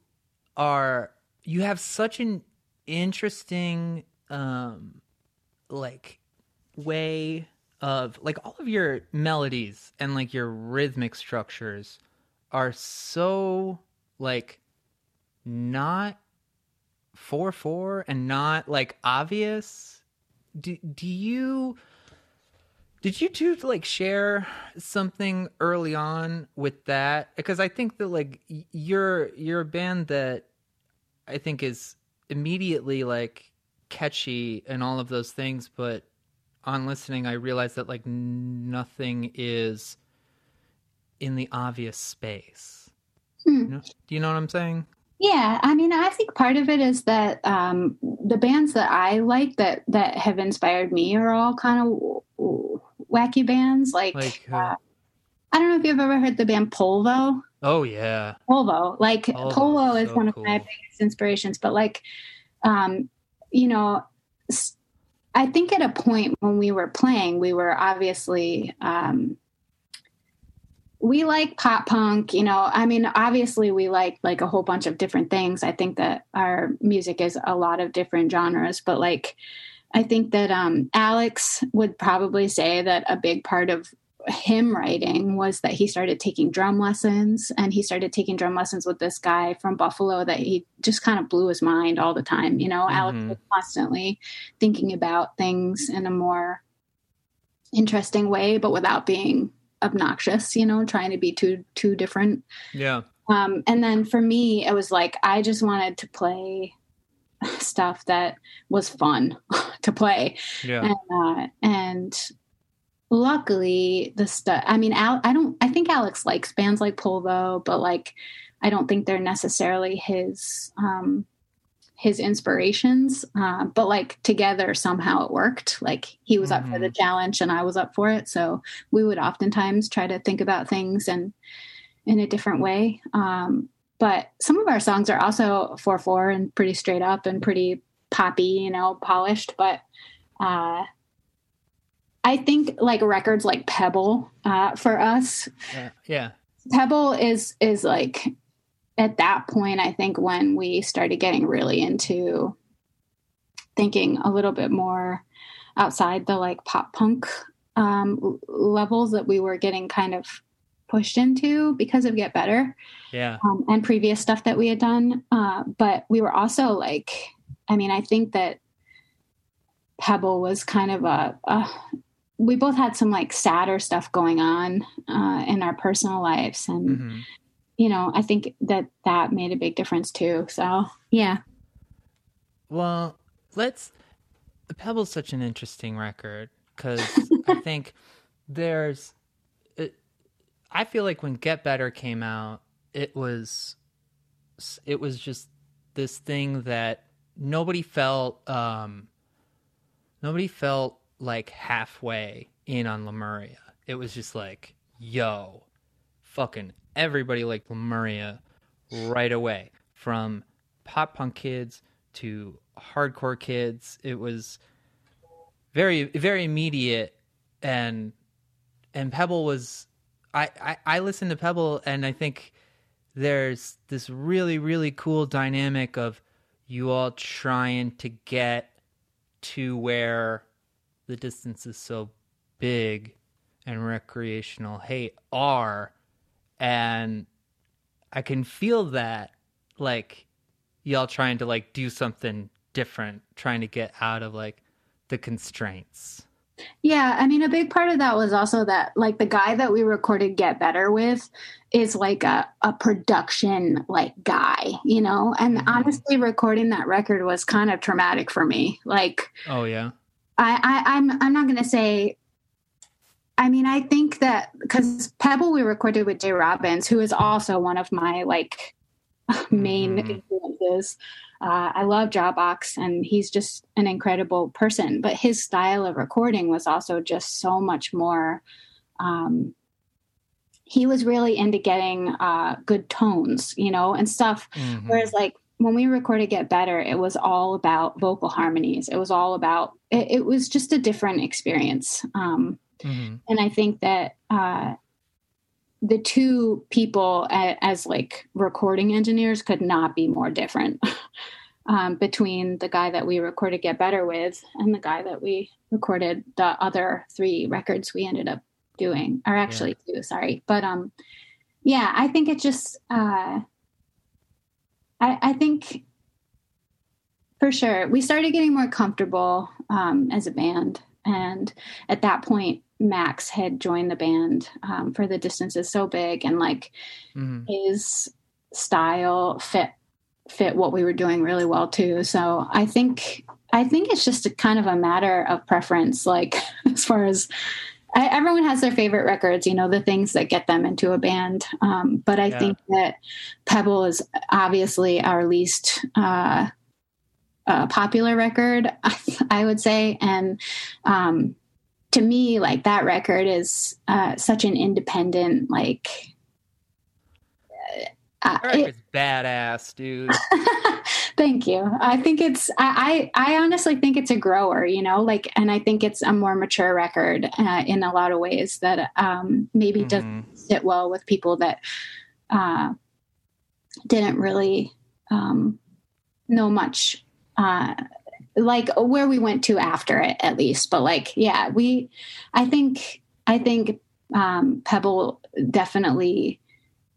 are you have such an interesting um like way of like all of your melodies and like your rhythmic structures are so like not 4 4 and not like obvious. Do, do you did you two like share something early on with that? Because i think that like you're you're a band that i think is immediately like catchy and all of those things but on listening i realized that like nothing is in the obvious space Hmm. you know, do you know what i'm saying Yeah, I mean, I think part of it is that um, the bands that I like that that have inspired me are all kind of w- wacky bands. Like, like uh, uh, I don't know if you've ever heard the band Polvo. oh yeah Polvo, like Polvo's Polvo is so one of cool. my biggest inspirations. But like, um, you know, I think at a point when we were playing, we were obviously. Um, we like pop punk you know i mean obviously we like like a whole bunch of different things i think that our music is a lot of different genres but like i think that um alex would probably say that a big part of him writing was that he started taking drum lessons and he started taking drum lessons with this guy from buffalo that he just kind of blew his mind all the time you know alex Mhm. was constantly thinking about things in a more interesting way but without being obnoxious you know trying to be too too different. Yeah. Um and then for me it was like i just wanted to play stuff that was fun to play. Yeah. And uh and luckily the stuff i mean Al- i don't i think alex likes bands like polvo but like i don't think they're necessarily his um his inspirations uh, but like together somehow it worked. Like he was up for the challenge and i was up for it. So we would oftentimes try to think about things and in a different way. Um but some of our songs are also 4-4 and pretty straight up and pretty poppy you know polished. But uh I think like records like Pebble uh, for us, yeah yeah. Pebble is is like at that point I think when we started getting really into thinking a little bit more outside the like pop punk um, levels that we were getting kind of pushed into because of Get Better yeah um, and previous stuff that we had done. Uh, but we were also like, I mean, I think that Pebble was kind of a, a we both had some like sadder stuff going on uh, in our personal lives. And, hmm you know, I think that that made a big difference too. So, yeah. Well, let's. Pebble's such an interesting record because I think there's. It, I feel like when Get Better came out, it was, it was just this thing that nobody felt. um Nobody felt like halfway in on Lemuria. It was just like, yo, fucking everybody liked Lemuria right away. From pop punk kids to hardcore kids. It was very very immediate and and Pebble was I, I, I listened to Pebble and I think there's this really, really cool dynamic of you all trying to get to where the distance is so big and recreational hate are and I can feel that like y'all trying to like do something different, trying to get out of like the constraints. Yeah, I mean, a big part of that was also that, like, the guy that we recorded "Get Better" with is like a a production like guy, you know. And Mhm. honestly, recording that record was kind of traumatic for me. Like, Oh yeah. I, I I'm I'm not going to say. I mean, I think that because Pebble we recorded with Jay Robbins, who is also one of my like main Mhm. influences. Uh, I love Jawbox, and he's just an incredible person. But his style of recording was also just so much more. Um, he was really into getting uh, good tones, you know, and stuff. Mhm. Whereas, like when we recorded Get Better, it was all about vocal harmonies. It was all about, it, it was just a different experience. Um, mm-hmm. And I think that uh, the two people as, as, like recording engineers could not be more different um, between the guy that we recorded Get Better with and the guy that we recorded the other three records we ended up doing, or actually yeah. two, sorry. But um, yeah, I think it just, uh, I, I think for sure we started getting more comfortable um, as a band. And at that point, Max had joined the band um, for the distance is so big, and like mm-hmm. his style fit fit what we were doing really well too. So I think I think it's just a kind of a matter of preference. Like as far as I, everyone has their favorite records, you know, the things that get them into a band. Um, but I yeah. think that Pebble is obviously our least uh, uh, popular record, I would say. And um, to me, like that record is uh, such an independent, like, uh, it's badass, dude. Thank you. I think it's I, I, I honestly think it's a grower, you know, like, and I think it's a more mature record uh, in a lot of ways that um, maybe mm-hmm. doesn't sit well with people that uh, didn't really um, know much, uh, like where we went to after it, at least. But like, yeah, we, I think, I think um, Pebble definitely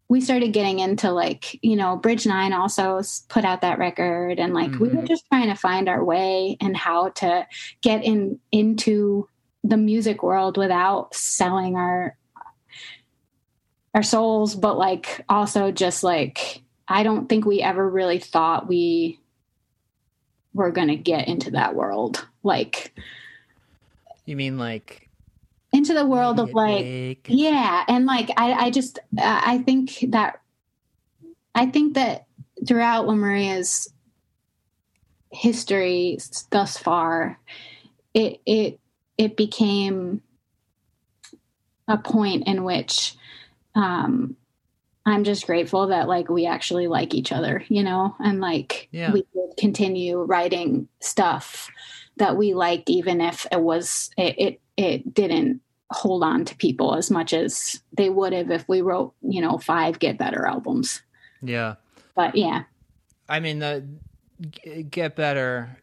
we started getting into like you know bridge nine also put out that record and like mm-hmm. we were mm-hmm. just trying to find our way and how to get in into the music world without selling our our souls but like also just like i don't think we ever really thought we were going to get into that world like you mean like into the world of like yeah and like i i just uh, i think that i think that throughout lemuria's history thus far it it it became a point in which um i'm just grateful that like we actually like each other you know and like yeah. we could continue writing stuff that we liked even if it was it, it it didn't hold on to people as much as they would have if we wrote, you know, five Get Better albums. Yeah. But yeah. I mean, the Get Better,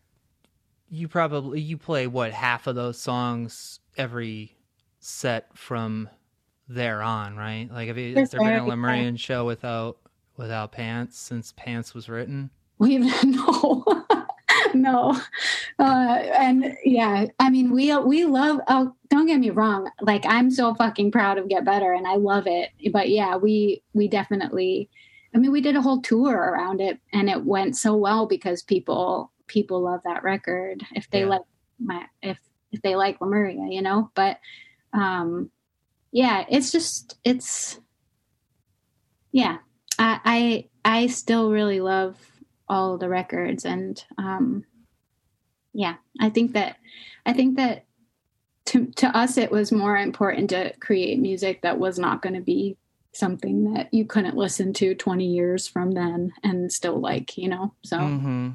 you probably you play what half of those songs every set from there on, right? Like, have you, has there been a Lemurian show without without Pants since Pants was written? We no. no. Uh, and yeah, I mean, we we love. Oh, don't get me wrong. Like, I'm so fucking proud of Get Better, and I love it. But yeah, we we definitely. I mean, we did a whole tour around it, and it went so well because people people love that record. If they yeah. like my if if they like Lemuria, you know. But um, yeah, it's just it's yeah. I I I still really love all the records and um yeah i think that i think that to to us it was more important to create music that was not going to be something that you couldn't listen to 20 years from then and still like you know so mm-hmm.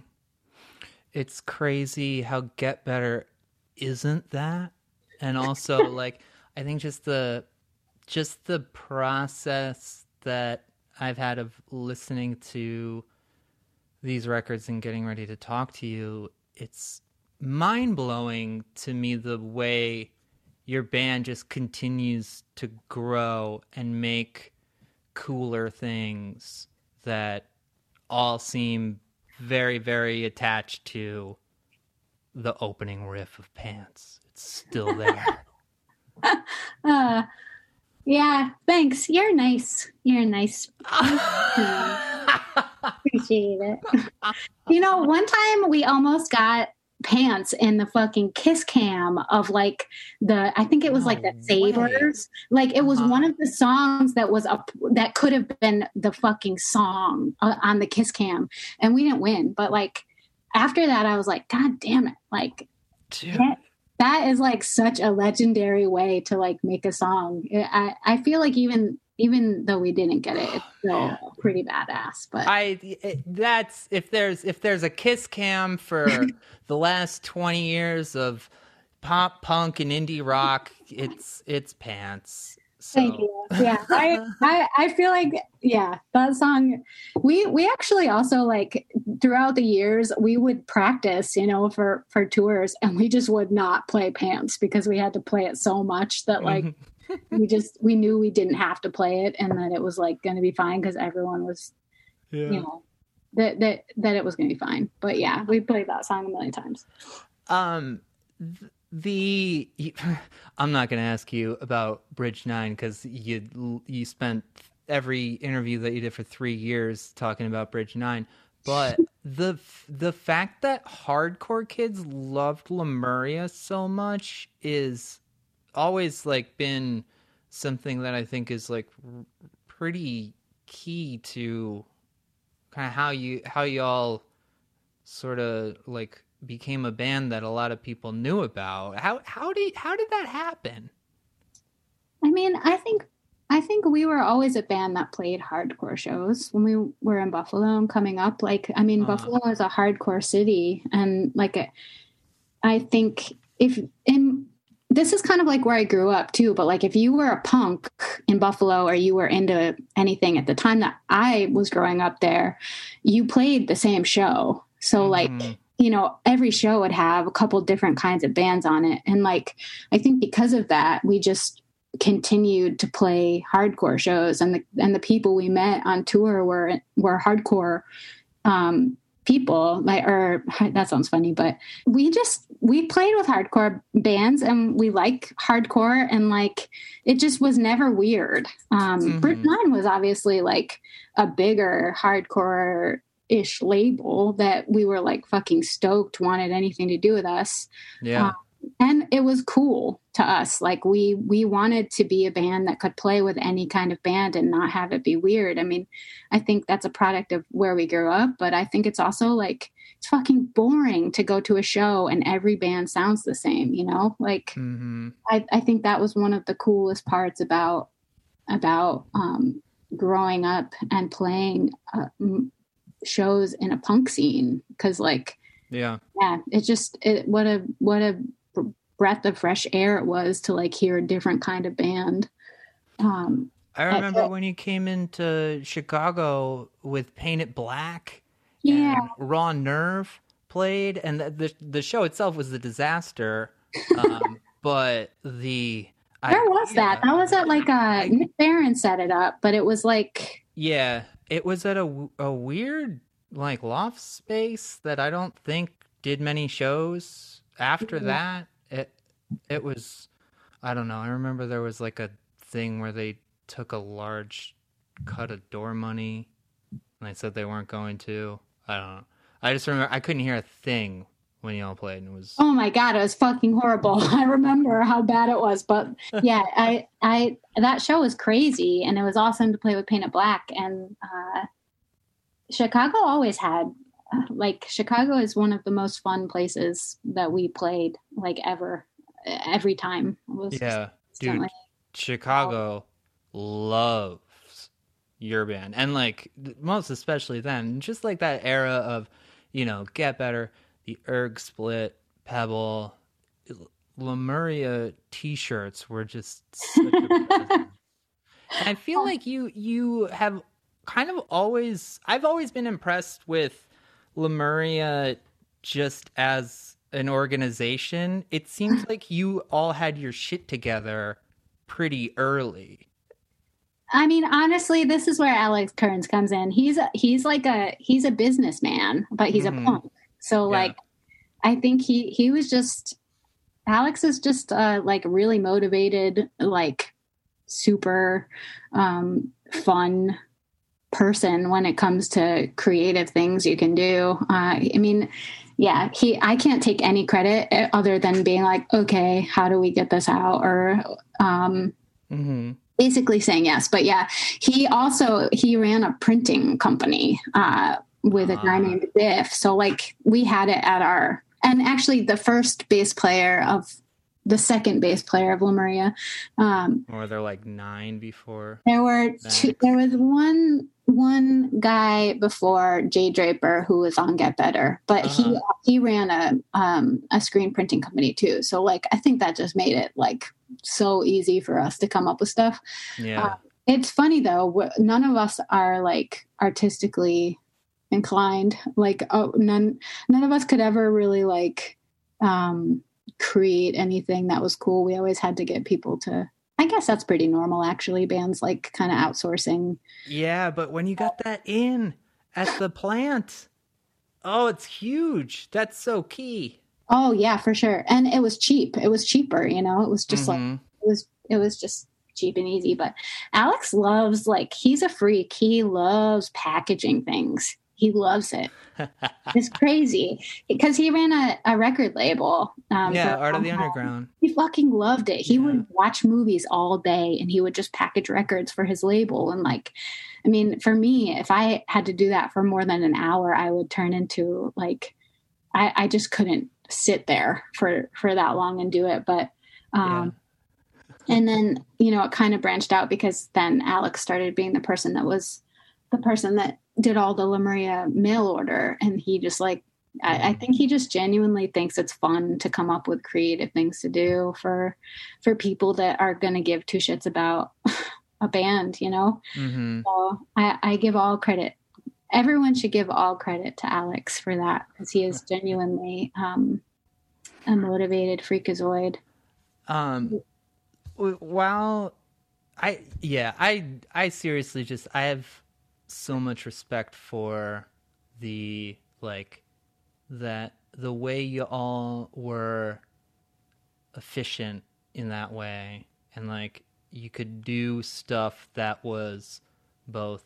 it's crazy how get better isn't that and also like i think just the just the process that i've had of listening to these records and getting ready to talk to you, it's mind blowing to me the way your band just continues to grow and make cooler things that all seem very, very attached to the opening riff of Pants. It's still there. uh, yeah, thanks. You're nice. You're nice. Appreciate it. you know, one time we almost got pants in the fucking kiss cam of like the I think it was no like the Sabres. Like it was uh-huh. one of the songs that was up that could have been the fucking song uh, on the kiss cam, and we didn't win. But like after that, I was like, God damn it! Like that, that is like such a legendary way to like make a song. Eh, I I feel like even even though we didn't get it, it's still pretty badass. But I it, that's if there's if there's a kiss cam for the last twenty years of pop punk and indie rock, it's it's pants. So. Thank you. Yeah, I, I I feel like yeah that song. We we actually also like throughout the years we would practice, you know, for for tours, and we just would not play pants because we had to play it so much that like Mm-hmm. we just we knew we didn't have to play it, and that it was like going to be fine because everyone was yeah. you know that that that it was going to be fine. But yeah, we played that song a million times. Um, th- the I'm not going to ask you about Bridge Nine because you you spent every interview that you did for three years talking about Bridge Nine, but the the fact that hardcore kids loved Lemuria so much is always like been something that I think is like pretty key to kind of how you how y'all sort of like became a band that a lot of people knew about. How how did how did that happen? I mean, I think I think we were always a band that played hardcore shows when we were in Buffalo and coming up. Like, I mean, Uh-huh. Buffalo is a hardcore city, and like, I think if in this is kind of like where I grew up too. But like, if you were a punk in Buffalo or you were into anything at the time that I was growing up there, you played the same show. So like Mhm. You know, every show would have a couple different kinds of bands on it. And like, I think because of that, we just continued to play hardcore shows and the, and the people we met on tour were, were hardcore, um, people like, or that sounds funny, but we just, we played with hardcore bands and we like hardcore and like, it just was never weird. Um, Mhm. Bridge Nine was obviously like a bigger hardcore ish label that we were like fucking stoked wanted anything to do with us. Yeah. and it was cool to us. Like we we wanted to be a band that could play with any kind of band and not have it be weird. I mean i think that's a product of where we grew up but i think it's also like it's fucking boring to go to a show and every band sounds the same you know? Like hmm I, I think that was one of the coolest parts about about um, growing up and playing uh, m- shows in a punk scene because like Yeah. yeah it just it what a what a breath of fresh air it was to like hear a different kind of band um I remember when you came into Chicago with Painted Black. yeah Raw Nerve played, and the the, the show itself was a disaster. Um, but the where was that that was at like uh nick barron set it up but it was like Yeah, it was at a a weird like loft space that I don't think did many shows after that. It it was I don't know. I remember there was like a thing where they took a large cut of door money and they said they weren't going to. I don't know. I just remember I couldn't hear a thing when y'all played and it was oh my god it was fucking horrible. I remember how bad it was but yeah i i that show was crazy and it was awesome to play with painted black and uh chicago always had uh, like chicago is one of the most fun places that we played like ever every time. Was Yeah, dude. Chicago loves your band, and like most especially then, just like that era of, you know, Get Better, the Erg Split, Pebble, Lemuria T-shirts were just. Such a I feel like you you have kind of always I've always been impressed with Lemuria just as an organization. It seems like you all had your shit together pretty early. I mean, honestly, this is where Alex Kerns comes in. He's a, he's like a he's a businessman, but he's Mhm. a punk. So Yeah. like, I think he he was just Alex is just uh, like really motivated, like super um, fun person when it comes to creative things you can do. Uh, I mean, yeah, he I can't take any credit uh, other than being like, okay, how do we get this out or um, Mm-hmm. basically saying yes but yeah he also he ran a printing company uh with a guy Ah. named biff so like we had it at our and actually the first bass player of the second bass player of Lemuria. Um, or they're like nine before. There were two, there was one one guy before Jay Draper who was on Get Better, but uh-huh. he he ran a um, a screen printing company too. So like I think that just made it like so easy for us to come up with stuff. Yeah. Uh, it's funny though. None of us are like artistically inclined. Like oh, none none of us could ever really like um, create anything that was cool. We always had to get people to I guess that's pretty normal, actually. Bands like kind of outsourcing. Yeah, but when you got that in at the plant, oh, it's huge. That's so key. Oh yeah, for sure. And it was cheap. It was cheaper. You know, it was just mm-hmm. like it was. It was just cheap and easy. But Alex loves like he's a freak. He loves packaging things. He loves it. it's crazy because he ran a, a record label. Um, yeah, Art of the Underground. He fucking loved it. He yeah. would watch movies all day and he would just package records for his label. And like, I mean, for me, if I had to do that for more than an hour, I would turn into like, I, I just couldn't sit there for for that long and do it. But um, yeah. and then you know it kind of branched out because then Alex started being the person that was the person that did all the Lemuria mail order, and he just like I, I, think he just genuinely thinks it's fun to come up with creative things to do for for people that are going to give two shits about a band, you know. Mm-hmm. So I, I give all credit. Everyone should give all credit to Alex for that because he is genuinely um, a motivated freakazoid. Um, while I yeah I I seriously just I have so much respect for the like that the way you all were efficient in that way and like you could do stuff that was both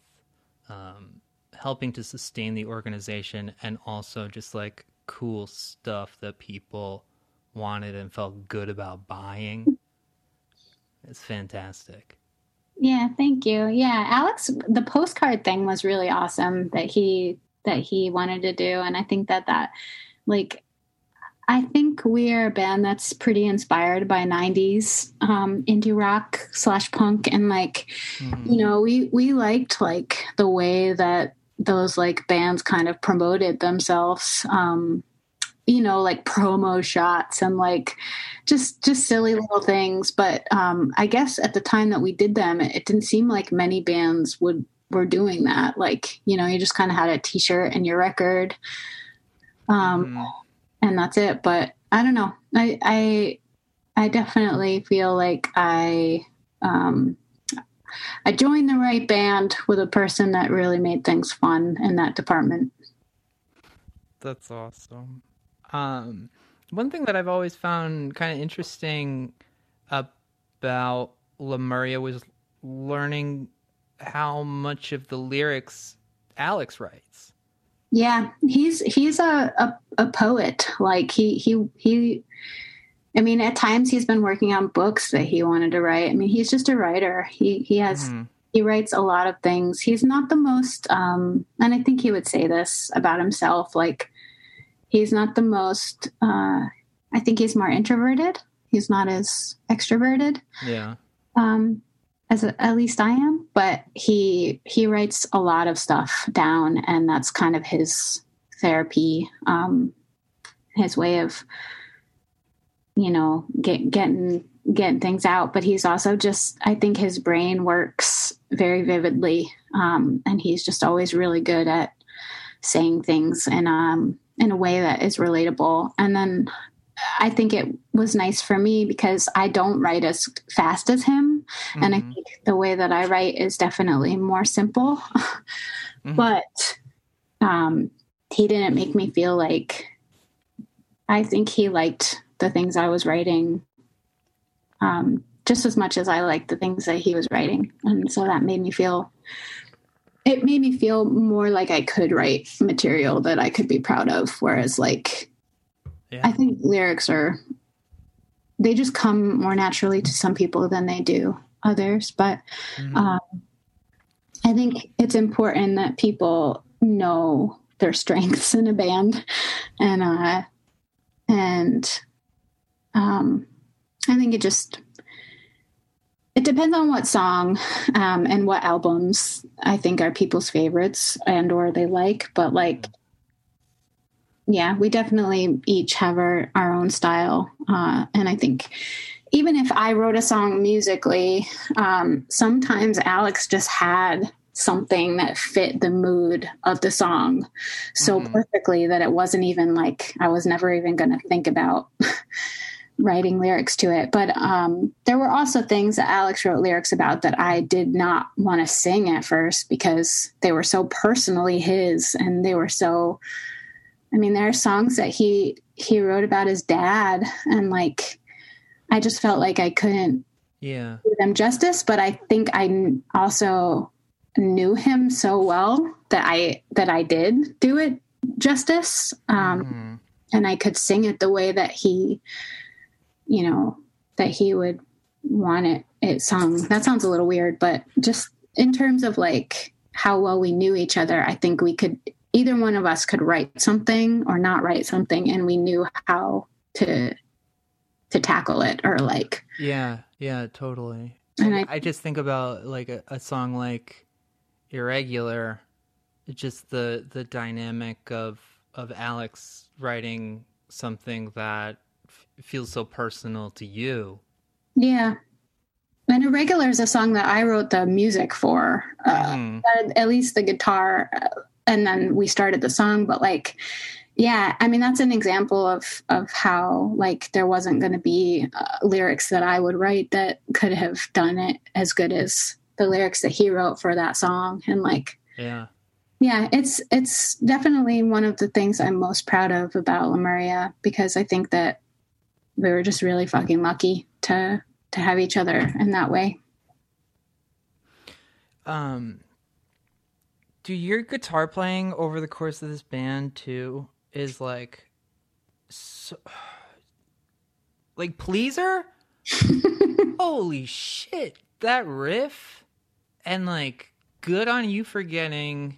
um, helping to sustain the organization and also just like cool stuff that people wanted and felt good about buying. It's fantastic. Yeah, thank you. Yeah, Alex, the postcard thing was really awesome that he that he wanted to do, and I think that that like I think we are a band that's pretty inspired by '90s um, indie rock slash punk, and like mm-hmm. you know, we we liked like the way that those like bands kind of promoted themselves. Um, you know like promo shots and like just just silly little things. But um i guess at the time that we did them it didn't seem like many bands would were doing that. Like you know you just kind of had a t-shirt and your record. Um mm. and that's it. But i don't know. I i i definitely feel like i um i joined the right band with a person that really made things fun in that department. That's awesome um, one thing that I've always found kind of interesting about Lemuria was learning how much of the lyrics Alex writes. Yeah, he's he's a, a, a poet. Like he he he. I mean, at times he's been working on books that he wanted to write. I mean, he's just a writer. He he has mm-hmm. he writes a lot of things. He's not the most, um, and I think he would say this about himself. Like he's not the most uh, i think he's more introverted. He's not as extroverted. Yeah. Um as a, at least i am but he he writes a lot of stuff down and that's kind of his therapy um his way of you know get, getting getting things out. But he's also just i think his brain works very vividly um and he's just always really good at saying things. And um in a way that is relatable. And then I think it was nice for me because I don't write as fast as him. Mm-hmm. And I mm-hmm. think the way that I write is definitely more simple. mm-hmm. But um, he didn't make me feel like I think he liked the things I was writing um, just as much as I liked the things that he was writing. And so that made me feel it made me feel more like I could write material that I could be proud of. Whereas, like, yeah. I think lyrics are, they just come more naturally to some people than they do others. But mm-hmm. um, I think it's important that people know their strengths in a band and, uh, and, um, I think it just it depends on what song um, and what albums I think are people's favorites and or they like. But like, yeah, we definitely each have our our own style, uh, and I think even if I wrote a song musically, um, sometimes Alex just had something that fit the mood of the song so mm-hmm. perfectly that it wasn't even like I was never even going to think about writing lyrics to it. But um, there were also things that Alex wrote lyrics about that I did not want to sing at first because they were so personally his and they were so. I mean, there are songs that he he wrote about his dad, and like, I just felt like I couldn't yeah do them justice. But I think I also knew him so well that I that I did do it justice. Um, mm. And I could sing it the way that he you know, that he would want it it sung. That sounds a little weird, but just in terms of like how well we knew each other, I think we could either one of us could write something or not write something and we knew how to to tackle it or like Yeah, yeah, totally. And I, I just think about like a, a song like Irregular, just the the dynamic of of Alex writing something that feels so personal to you. Yeah. And Irregular is a song that I wrote the music for, uh, mm. at least the guitar. Uh, and then we started the song. But like, yeah, I mean, that's an example of, of how like there wasn't going to be uh, lyrics that I would write that could have done it as good as the lyrics that he wrote for that song. And like, yeah. Yeah, it's it's definitely one of the things I'm most proud of about Lemuria because I think that we were just really fucking lucky to to have each other in that way. Um, do your guitar playing over the course of this band too is like, so, like pleaser? Holy shit, that riff, and like, good on you for getting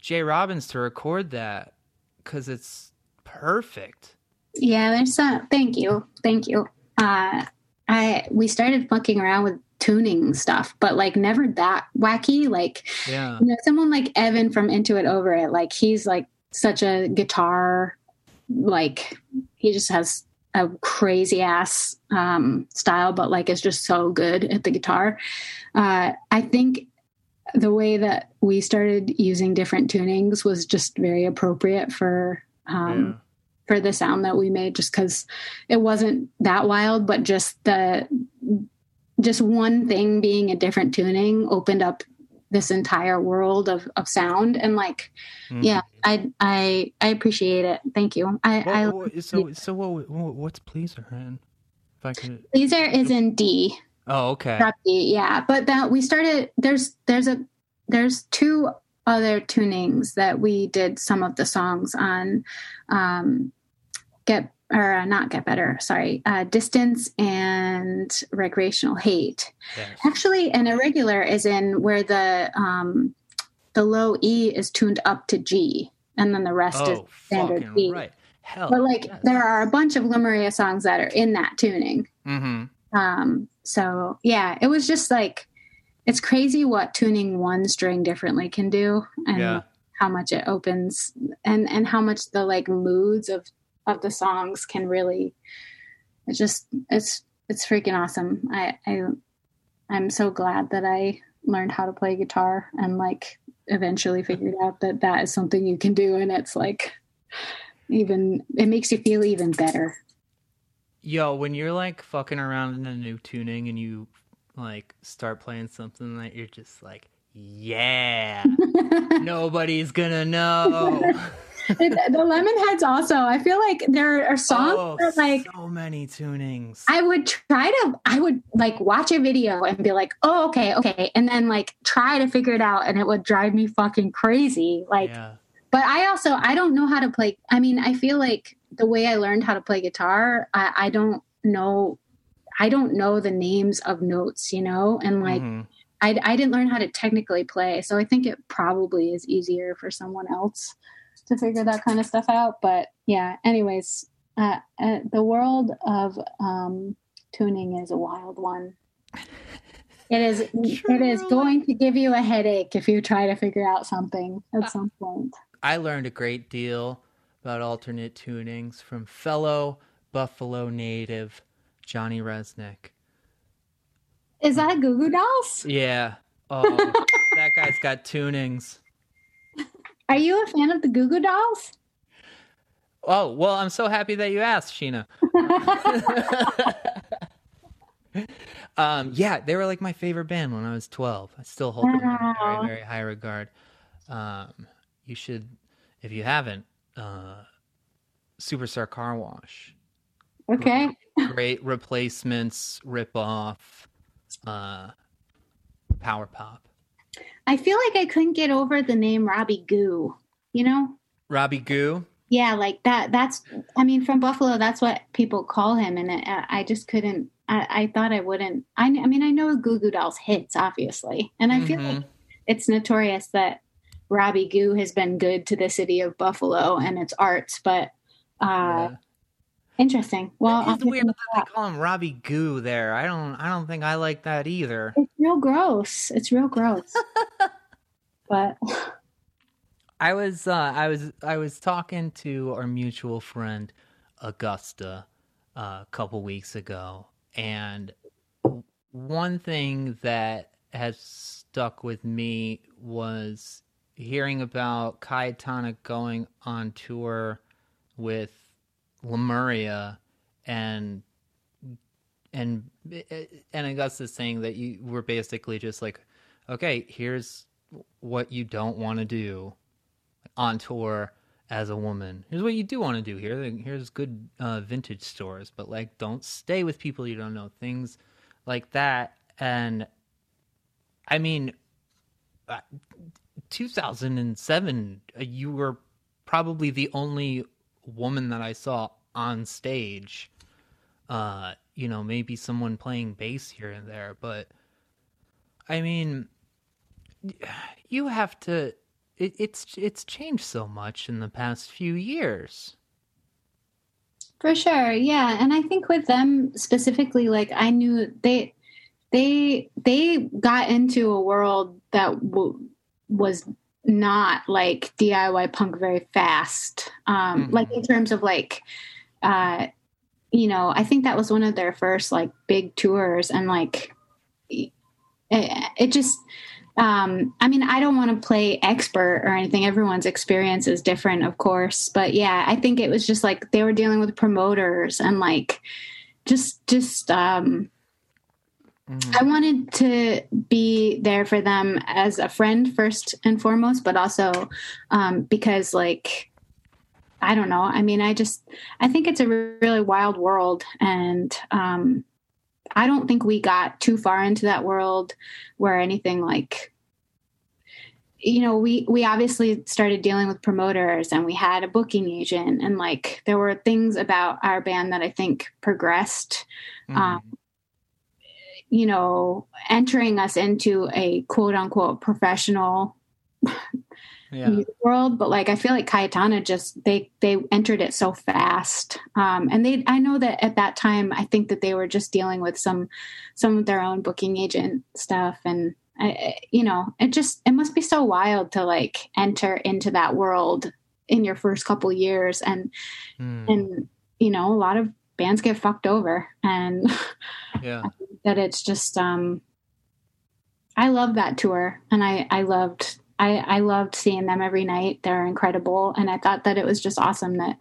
Jay Robbins to record that because it's perfect. Yeah, there's some. Thank you, thank you. Uh, I we started fucking around with tuning stuff, but like never that wacky. Like, yeah, you know, someone like Evan from Into It Over It, like he's like such a guitar, like he just has a crazy ass um, style, but like is just so good at the guitar. Uh, I think the way that we started using different tunings was just very appropriate for um, for the sound that we made just because it wasn't that wild but just the just one thing being a different tuning opened up this entire world of, of sound. And like mm. yeah i i i appreciate it. Thank you. I well, i so so what what's pleaser in? If i could pleaser is in d. Oh okay. D, yeah. But that we started there's there's a there's two other tunings that we did some of the songs on. Um get or uh, not get better sorry uh, distance and recreational hate yes. actually an irregular is in where the um the low e is tuned up to g and then the rest oh, is standard e right Hell, but like yes. there are a bunch of lemuria songs that are in that tuning mm-hmm. um so yeah it was just like it's crazy what tuning one string differently can do and yeah. how much it opens and and how much the like moods of of the songs can really it's just it's it's freaking awesome. I, I I'm so glad that I learned how to play guitar and like eventually figured out that that is something you can do and it's like even it makes you feel even better. Yo, when you're like fucking around in a new tuning and you like start playing something that you're just like, yeah, nobody's gonna know. the Lemonheads also. I feel like there are songs oh, that like so many tunings. I would try to I would like watch a video and be like, "Oh, okay, okay." And then like try to figure it out and it would drive me fucking crazy. Like yeah. but I also I don't know how to play I mean, I feel like the way I learned how to play guitar, I, I don't know I don't know the names of notes, you know? And like mm-hmm. I, I didn't learn how to technically play, so I think it probably is easier for someone else to figure that kind of stuff out. But yeah, anyways, uh, uh, the world of um, tuning is a wild one. It is it is going to give you a headache if you try to figure out something at some point. I learned a great deal about alternate tunings from fellow Buffalo native Johnny Rzeznik. Is that Goo Goo Dolls? Yeah. Oh, that guy's got tunings. Are you a fan of the Goo Goo Dolls? Oh, well, I'm so happy that you asked, Sheena. um, yeah, they were like my favorite band when I was 12. I still hold them in very, very high regard. Um, you should, if you haven't, uh, Superstar Car Wash. Okay. Great replacements, rip off, uh, power pop. I feel like I couldn't get over the name Robbie Goo. You know? Robbie Goo. Yeah, like that. That's, I mean, from Buffalo, that's what people call him. And I, I just couldn't, I, I thought I wouldn't. I, I mean, I know Goo Goo Dolls hits, obviously. And I feel Mhm. like it's notorious that Robbie Goo has been good to the city of Buffalo and its arts, but uh, Yeah. Interesting. Well, it's weird that they call him Robbie Goo there. I don't I don't think I like that either. It's real gross. It's real gross. but I was uh, I was I was talking to our mutual friend Augusta uh, a couple weeks ago, and one thing that has stuck with me was hearing about Cayetana going on tour with Lemuria and and and Augusta saying that you were basically just like, okay, here's what you don't want to do on tour as a woman. Here's what you do want to do here. Here's good uh, vintage stores, but like don't stay with people you don't know. Things like that. And I mean, uh, 2007, uh, you were probably the only woman that I saw on stage. Uh, you know, maybe someone playing bass here and there, but I mean, you have to it, it's it's changed so much in the past few years. For sure, yeah, and I think with them specifically, like I knew they they they got into a world that w- was not like DIY punk very fast. Um, Mhm. Like in terms of like, uh, you know, I think that was one of their first like big tours, and like it, it just um i mean i don't want to play expert or anything everyone's experience is different of course but yeah i think it was just like they were dealing with promoters and like just just um i wanted to be there for them as a friend first and foremost but also um because like i don't know. I mean i just i think it's a really wild world and um I don't think we got too far into that world where anything like you know we we obviously started dealing with promoters and we had a booking agent and like there were things about our band that I think progressed um, you know entering us into a quote unquote professional yeah. world. But like i feel like cayetana just they they entered it so fast. Um and they i know that at that time i think that they were just dealing with some some of their own booking agent stuff. And I, you know it just it must be so wild to like enter into that world in your first couple years. And Mm, and you know a lot of bands get fucked over. And yeah. that it's just um I love that tour and I I loved I I loved seeing them every night. They're incredible and I thought that it was just awesome that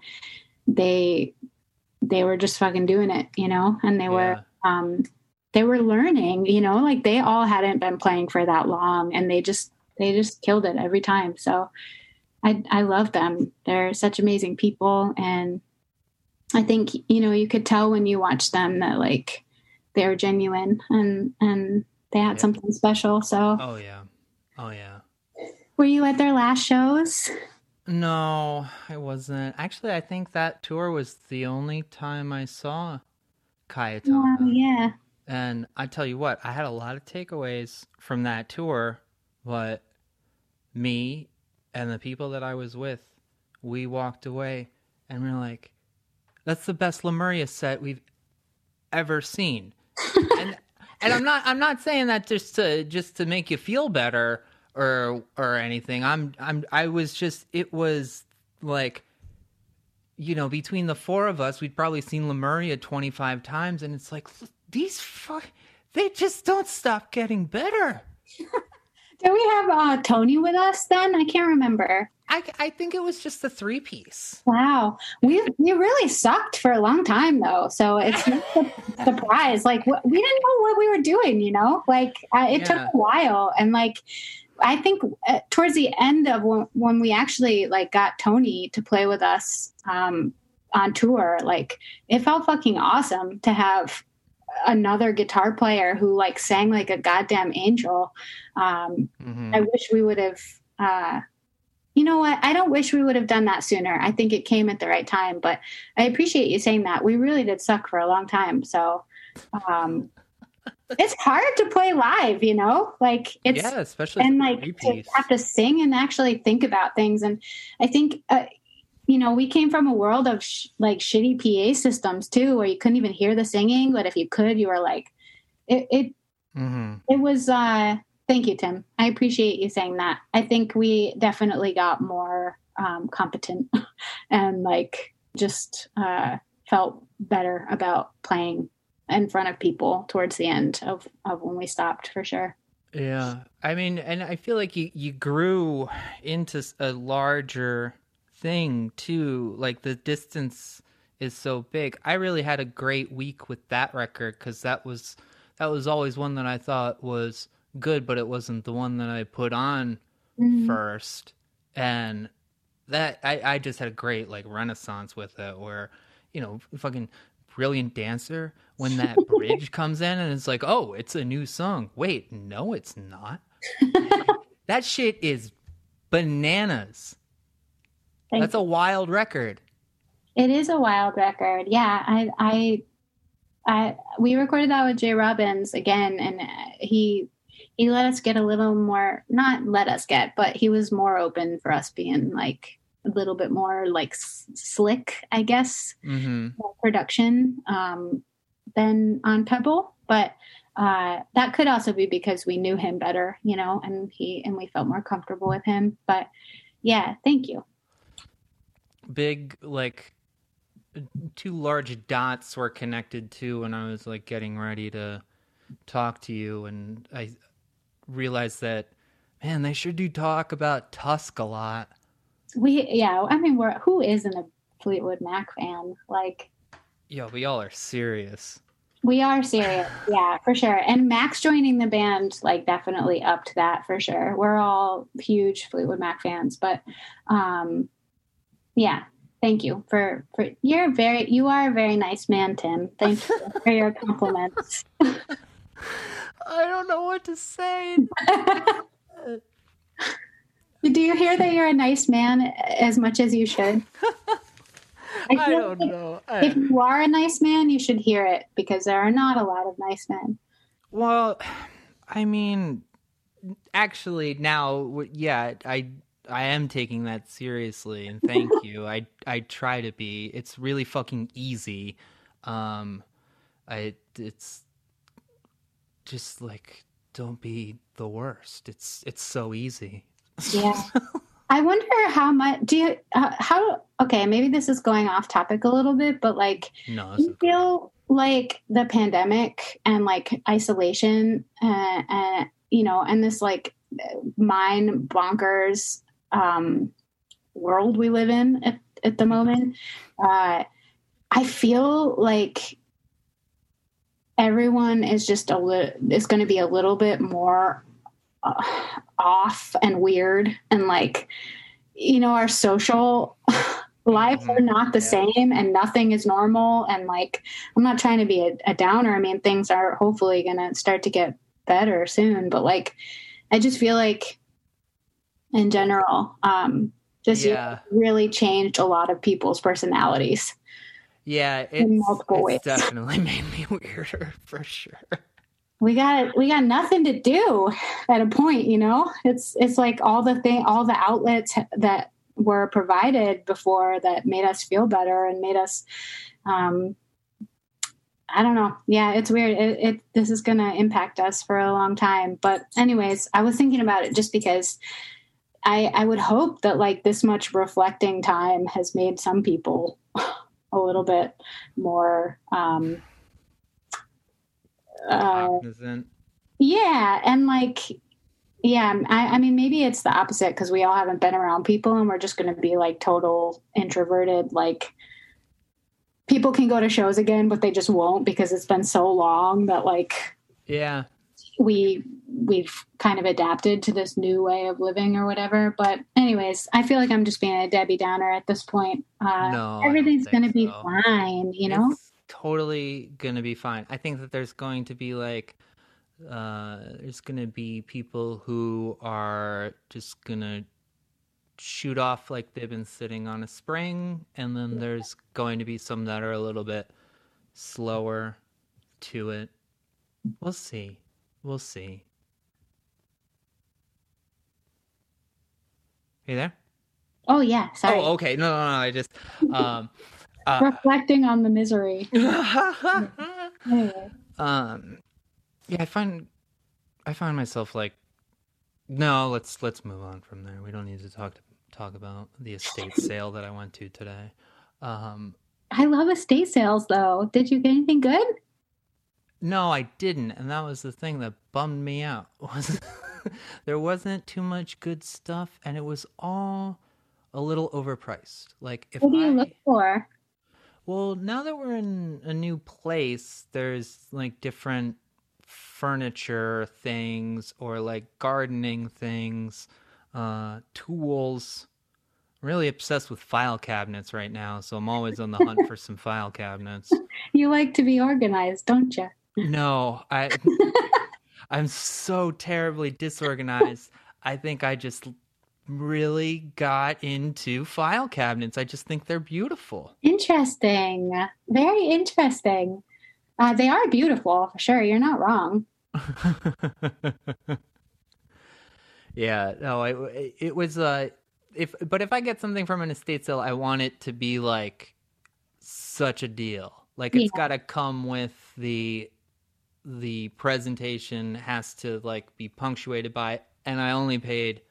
they they were just fucking doing it, you know, and they were um they were learning, you know, like they all hadn't been playing for that long and they just they just killed it every time. So I I love them. They're such amazing people and I think you know you could tell when you watch them that like they were genuine and and they had Yeah. something special. So Oh yeah. Oh yeah. were you at their last shows? No, I wasn't. Actually, I think that tour was the only time I saw Cayetana. Wow, yeah. And I tell you what, I had a lot of takeaways from that tour, but me and the people that I was with, we walked away and we are like, that's the best Lemuria set we've ever seen. And and I'm not I'm not saying that just to just to make you feel better or or anything. I'm I'm I was just it was like you know, between the four of us, we'd probably seen Lemuria 25 times and it's like these fuck they just don't stop getting better. Do we have uh, Tony with us then? I can't remember. I, I think it was just the three piece. Wow, we we really sucked for a long time though, so it's not a surprise. Like we didn't know what we were doing, you know. Like uh, it yeah. took a while, and like I think uh, towards the end of when, when, we actually like got Tony to play with us um, on tour, like it felt fucking awesome to have another guitar player who like sang like a goddamn angel. Um, mm-hmm. I wish we would have. Uh, you know what? I don't wish we would have done that sooner. I think it came at the right time, but I appreciate you saying that. We really did suck for a long time. So, um, it's hard to play live, you know, like it's, yeah, especially and like to have to sing and actually think about things. And I think, uh, you know, we came from a world of sh- like shitty PA systems too, where you couldn't even hear the singing, but if you could, you were like, it, it, mm-hmm. it was, uh, Thank you, Tim. I appreciate you saying that. I think we definitely got more um, competent and like just uh, felt better about playing in front of people towards the end of, of when we stopped for sure. Yeah. I mean, and I feel like you, you grew into a larger thing too. Like the distance is so big. I really had a great week with that record because that was that was always one that I thought was good, but it wasn't the one that I put on mm-hmm. first. And that I, I just had a great like renaissance with it where, you know, fucking brilliant dancer when that bridge comes in and it's like, oh, it's a new song. Wait, no, it's not. that shit is bananas. Thank That's you. a wild record. It is a wild record. Yeah, I, I, I, we recorded that with Jay Robbins again, and he he let us get a little more not let us get but he was more open for us being like a little bit more like s- slick i guess mm-hmm. production um, than on pebble. But uh, that could also be because we knew him better you know and he and we felt more comfortable with him. But yeah thank you. Big like two large dots were connected to when i was like getting ready to talk to you. And i realized that man, they sure do talk about Tusk a lot. We yeah, I mean, we're who isn't a Fleetwood Mac fan? Like, yeah, we all are serious. We are serious, yeah, for sure. And Max joining the band, like, definitely upped that for sure. We're all huge Fleetwood Mac fans, but um, yeah, thank you for for you're very you are a very nice man, Tim. Thank you for your compliments. I don't know what to say. Do you hear that you're a nice man as much as you should? I, I don't like know. I... If you are a nice man, you should hear it because there are not a lot of nice men. Well, I mean, actually, now, yeah, I I am taking that seriously, and thank you. I I try to be. It's really fucking easy. Um, I it's just like don't be the worst. It's it's so easy. Yeah. I wonder how much do you uh, how okay maybe this is going off topic a little bit but like no, you feel like the pandemic and like isolation uh, uh, you know and this like mind bonkers um, world we live in at, at the moment uh, I feel like everyone is just a little is going to be a little bit more uh, off and weird and like you know our social lives are not the same and nothing is normal and like i'm not trying to be a, a downer. I mean things are hopefully going to start to get better soon but like i just feel like in general um this yeah. really changed a lot of people's personalities yeah, it's, in multiple it's ways. definitely made me weirder for sure. We got we got nothing to do at a point, you know. It's it's like all the thing, all the outlets that were provided before that made us feel better and made us, um, I don't know. Yeah, it's weird. It, it this is going to impact us for a long time. But anyways, I was thinking about it just because I I would hope that like this much reflecting time has made some people a little bit more um uh, Cognizant. yeah, and like yeah, I, I mean maybe it's the opposite because we all haven't been around people and we're just going to be like total introverted like people can go to shows again but they just won't because it's been so long that like Yeah. we we've kind of adapted to this new way of living or whatever but anyways i feel like i'm just being a debbie downer at this point uh No, everything's gonna be fine you know It's totally gonna be fine. I think that there's going to be like uh there's gonna be people who are just gonna shoot off like they've been sitting on a spring and then there's going to be some that are a little bit slower to it. We'll see. We'll see. Hey there? oh yeah sorry Oh, okay. No, no, no. I just um uh, reflecting on the misery anyway um yeah i find i find myself like no let's let's move on from there we don't need to talk to, talk about the estate sale that i went to today um i love estate sales though did you get anything good no i didn't and that was the thing that bummed me out was there wasn't too much good stuff and it was all a little overpriced like if what do you I, look for Well, now that we're in a new place, there's like different furniture things or like gardening things, uh, tools. I'm really obsessed with file cabinets right now, so I'm always on the hunt for some file cabinets. you like to be organized don't you No, I I'm so terribly disorganized. I think I just really got into file cabinets. I just think they're beautiful. interesting very interesting uh, they are beautiful for sure you're not wrong yeah, no, it, it was uh if but if I get something from an estate sale, I want it to be like such a deal. Like it's Yeah. got to come with the the presentation has to like be punctuated by and I only paid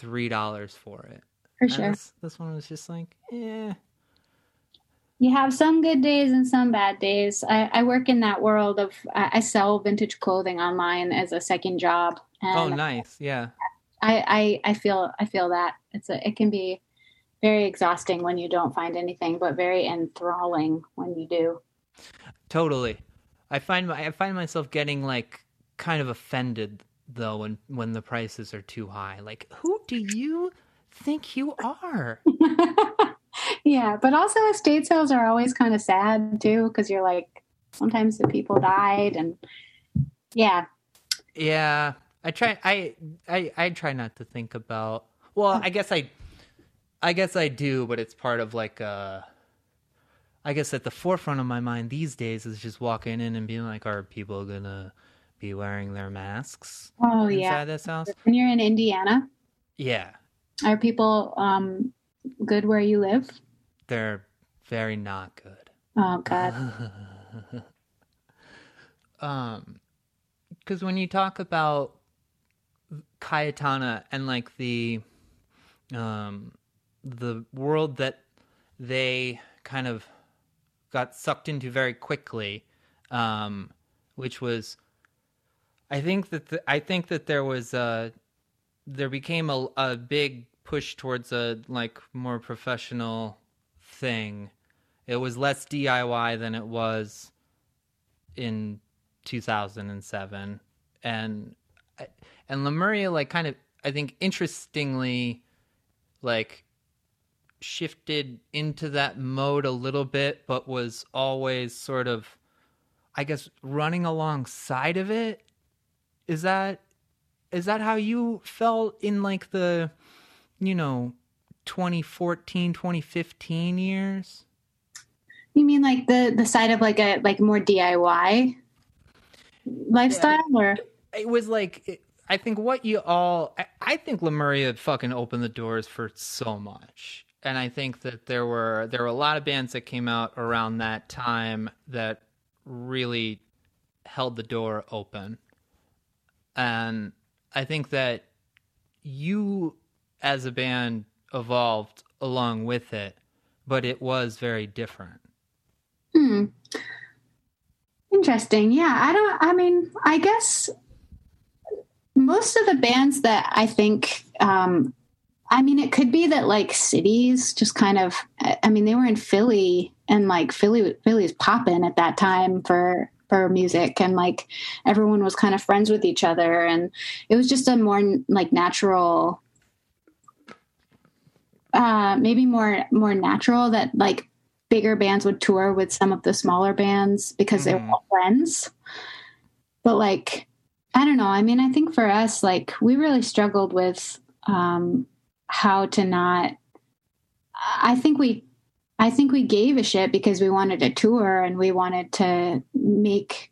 $3 for it. for And sure This, this one was just like, yeah. you have some good days and some bad days. I, I work in that world of I, I sell vintage clothing online as a second job, Oh, nice. Yeah. I, I I feel I feel that it's a it can be very exhausting when you don't find anything, but very enthralling when you do. Totally. I find my, I find myself getting like kind of offended though when when the prices are too high. Like, who do you think you are? yeah, but also estate sales are always kind of sad too because you're like sometimes the people died and yeah yeah, I try I I I try not to think about. Well, I guess I I guess I do, but it's part of like uh I guess at the forefront of my mind these days is just walking in and being like, are people gonna be wearing their masks oh inside yeah. this house? When you're in Indiana, Yeah, are people um good where you live? they're very not good. Oh god. um because when you talk about Cayetana and like the um the world that they kind of got sucked into very quickly um which was I think that the, I think that there was a there became a a big push towards a like more professional thing. It was less DIY than it was in 2007 and and Lemuria like kind of I think interestingly like shifted into that mode a little bit but was always sort of I guess running alongside of it. Is that is that how you felt in like the you know 2014 2015 years? You mean like the the side of like a like more DIY lifestyle or? It was like it, I think what you all I, I think Lemuria fucking opened the doors for so much. And I think that there were there were a lot of bands that came out around that time that really held the door open. And I think that you as a band evolved along with it, but it was very different. Hmm. Interesting. Yeah, I don't. I mean, I guess most of the bands that I think, um, I mean, it could be that like cities just kind of. I mean, they were in Philly, and like Philly, Philly's popping at that time for for music, and like everyone was kind of friends with each other, and it was just a more like natural uh, maybe more more natural that like bigger bands would tour with some of the smaller bands because mm-hmm. they were all friends. But like, I don't know. I mean, I think for us, like, we really struggled with um, how to not. I think we, I think we gave a shit because we wanted to tour and we wanted to make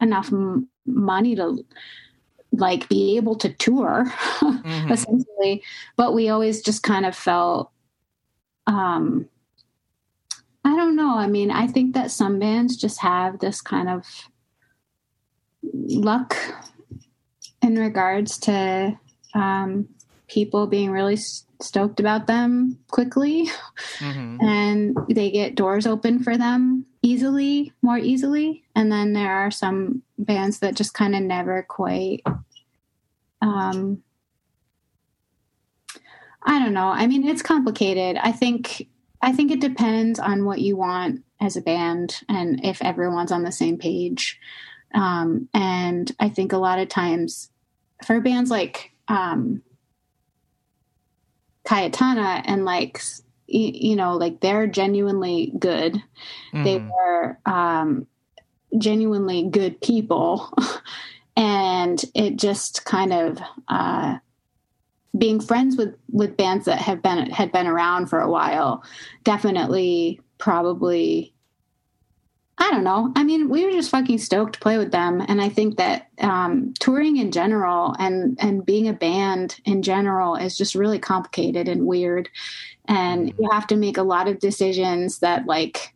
enough m- money to like be able to tour mm-hmm. essentially but we always just kind of felt um i don't know i mean i think that some bands just have this kind of luck in regards to um people being really stoked about them quickly. Mm-hmm. and they get doors open for them easily more easily. And then there are some bands that just kind of never quite um i don't know. I mean it's complicated. I think i think it depends on what you want as a band and if everyone's on the same page. Um and i think a lot of times for bands like um Cayetana and like you know like they're genuinely good mm. they were um genuinely good people and it just kind of uh being friends with with bands that have been had been around for a while definitely probably I don't know. I mean, we were just fucking stoked to play with them, and I think that um, touring in general and and being a band in general is just really complicated and weird, and mm-hmm. you have to make a lot of decisions that like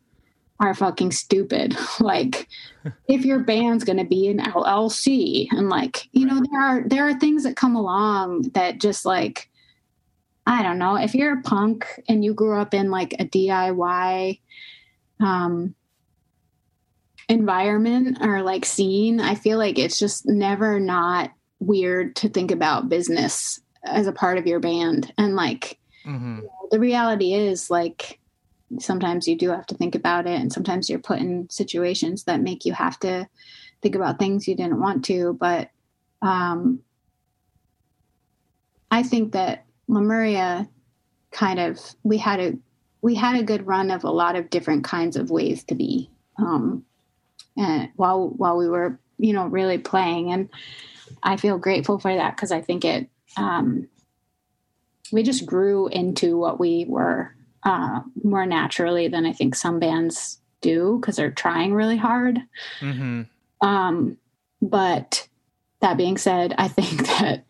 are fucking stupid. like, if your band's going to be an LLC, and like you know, there are there are things that come along that just like I don't know. If you're a punk and you grew up in like a DIY um environment or like scene, I feel like it's just never not weird to think about business as a part of your band. And like mm-hmm. you know, the reality is like sometimes you do have to think about it and sometimes you're put in situations that make you have to think about things you didn't want to. But um I think that Lemuria kind of we had a we had a good run of a lot of different kinds of ways to be um, and while while we were you know really playing and i feel grateful for that because i think it um, we just grew into what we were uh, more naturally than i think some bands do because they're trying really hard mm-hmm. um, but that being said, I think that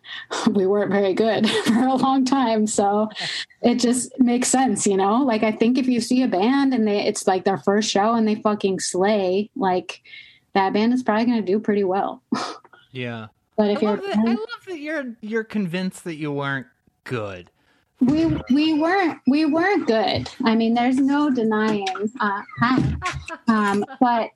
we weren't very good for a long time. So it just makes sense, you know? Like, I think if you see a band and they, it's like their first show and they fucking slay, like, that band is probably going to do pretty well. Yeah. But if I you're, that, I love that you're you're convinced that you weren't good. We we weren't we weren't good. I mean, there's no denying. Uh, um, but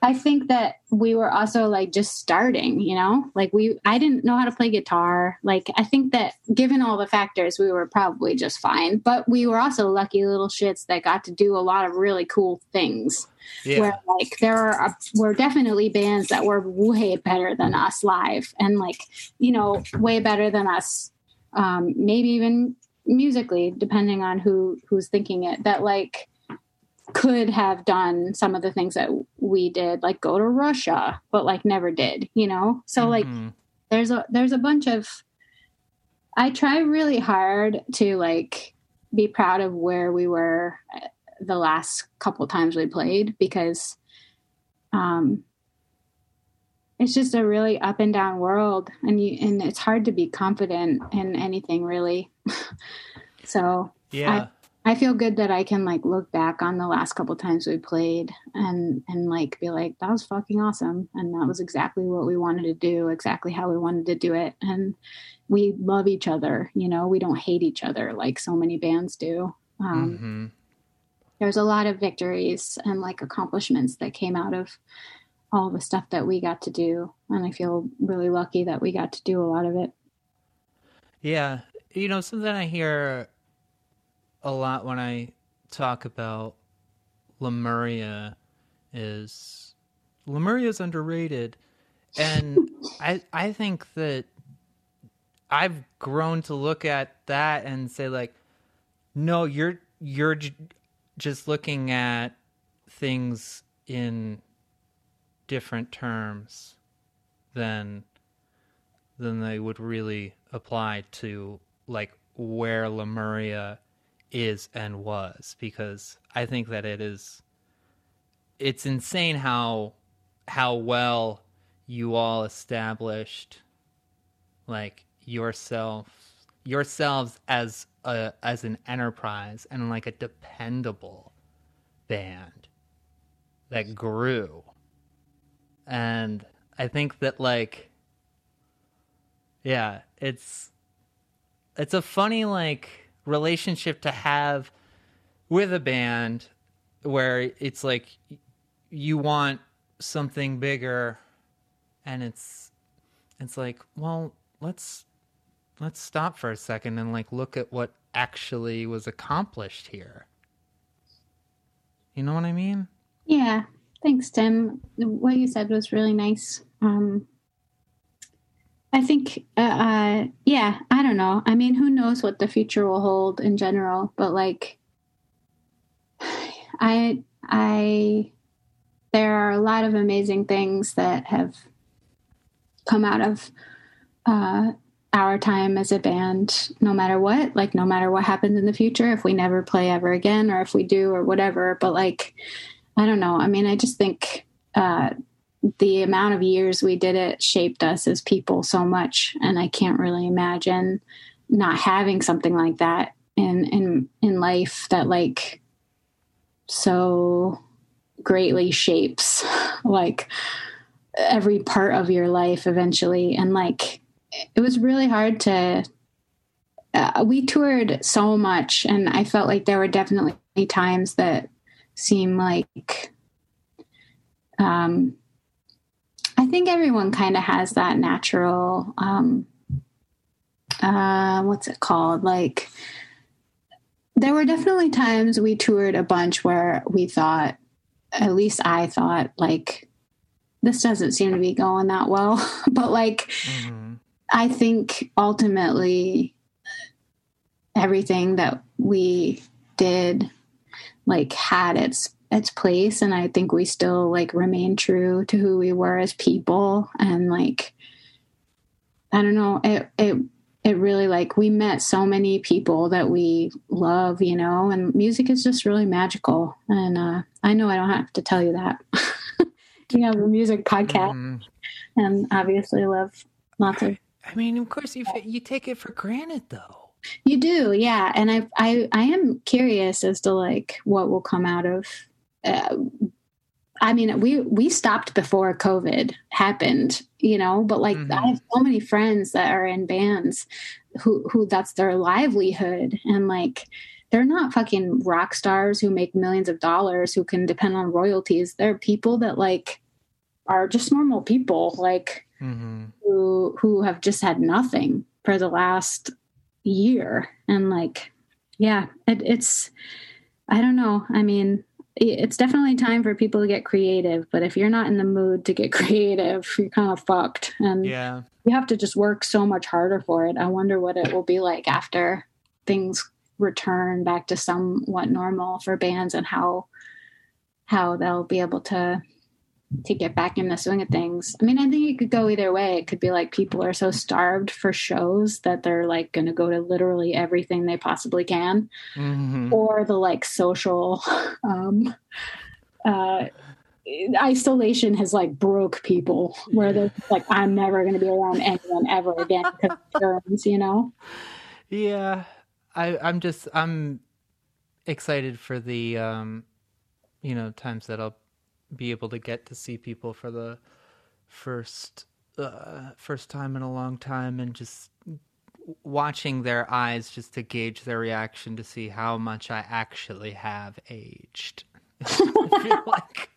I think that we were also like just starting, you know, like we, I didn't know how to play guitar. Like, I think that given all the factors, we were probably just fine, but we were also lucky little shits that got to do a lot of really cool things. Yeah. Where like there are, were definitely bands that were way better than us live and like, you know, way better than us, um, maybe even musically, depending on who, who's thinking it, that like, could have done some of the things that we did like go to russia but like never did you know? So mm-hmm. like there's a there's a bunch of i try really hard to like be proud of where we were uh, the last couple times we played because um it's just a really up and down world and you and it's hard to be confident in anything really. So yeah I feel good that I can like look back on the last couple times we played and and like be like that was fucking awesome and that was exactly what we wanted to do, exactly how we wanted to do it and we love each other, you know, we don't hate each other like so many bands do. Um, mm-hmm. There's a lot of victories and like accomplishments that came out of all the stuff that we got to do and I feel really lucky that we got to do a lot of it. Yeah, you know, something I hear a lot when I talk about Lemuria is Lemuria is underrated, and I I think that I've grown to look at that and say like, no, you're you're j- just looking at things in different terms than than they would really apply to like where Lemuria is and was because I think that it is it's insane how how well you all established like yourself yourselves as a as an enterprise and like a dependable band that grew. And i think that like yeah it's it's a funny like relationship to have with a band where it's like you want something bigger and it's it's like well let's let's stop for a second and like look at what actually was accomplished here. You know what i mean? Yeah. Thanks tim. What you said was really nice. Um I think, uh, uh, yeah, I don't know. I mean, who knows what the future will hold in general? But like, I, I, there are a lot of amazing things that have come out of uh, our time as a band. No matter what, like, no matter what happens in the future, if we never play ever again, or if we do, or whatever. But like, I don't know. I mean, I just think uh, the amount of years we did it shaped us as people so much. And i can't really imagine not having something like that in in in life that like so greatly shapes like every part of your life eventually. And like it was really hard to uh, we toured so much. And i felt like there were definitely times that seemed like um I think everyone kind of has that natural, um, uh, what's it called? Like, there were definitely times we toured a bunch where we thought, at least I thought, like, this doesn't seem to be going that well. but, like, mm-hmm. I think ultimately everything that we did, like, had its its place and i think we still like remain true to who we were as people and like i don't know it it it really like we met so many people that we love you know and music is just really magical and uh i know i don't have to tell you that you have a music podcast mm. and obviously love lots of i mean of course you you take it for granted though you do yeah and i i i am curious as to like what will come out of uh, I mean, we we stopped before COVID happened, you know. But like, mm-hmm. I have so many friends that are in bands who who that's their livelihood, and like, they're not fucking rock stars who make millions of dollars who can depend on royalties. They're people that like are just normal people, like mm-hmm. who who have just had nothing for the last year, and like, yeah, it, it's. I don't know. I mean, it's definitely time for people to get creative but if you're not in the mood to get creative you're kind of fucked. And yeah. you have to just work so much harder for it. I wonder what it will be like after things return back to somewhat normal for bands and how how they'll be able to to get back in the swing of things. I mean, I think it could go either way. It could be like people are so starved for shows that they're like going to go to literally everything they possibly can, mm-hmm. or the like social um, uh, isolation has like broke people where they're like, I'm never going to be around anyone ever again because you know? Yeah, I, I'm just I'm excited for the um, you know times that I'll be able to get to see people for the first uh, first time in a long time, and just watching their eyes just to gauge their reaction to see how much I actually have aged. I feel like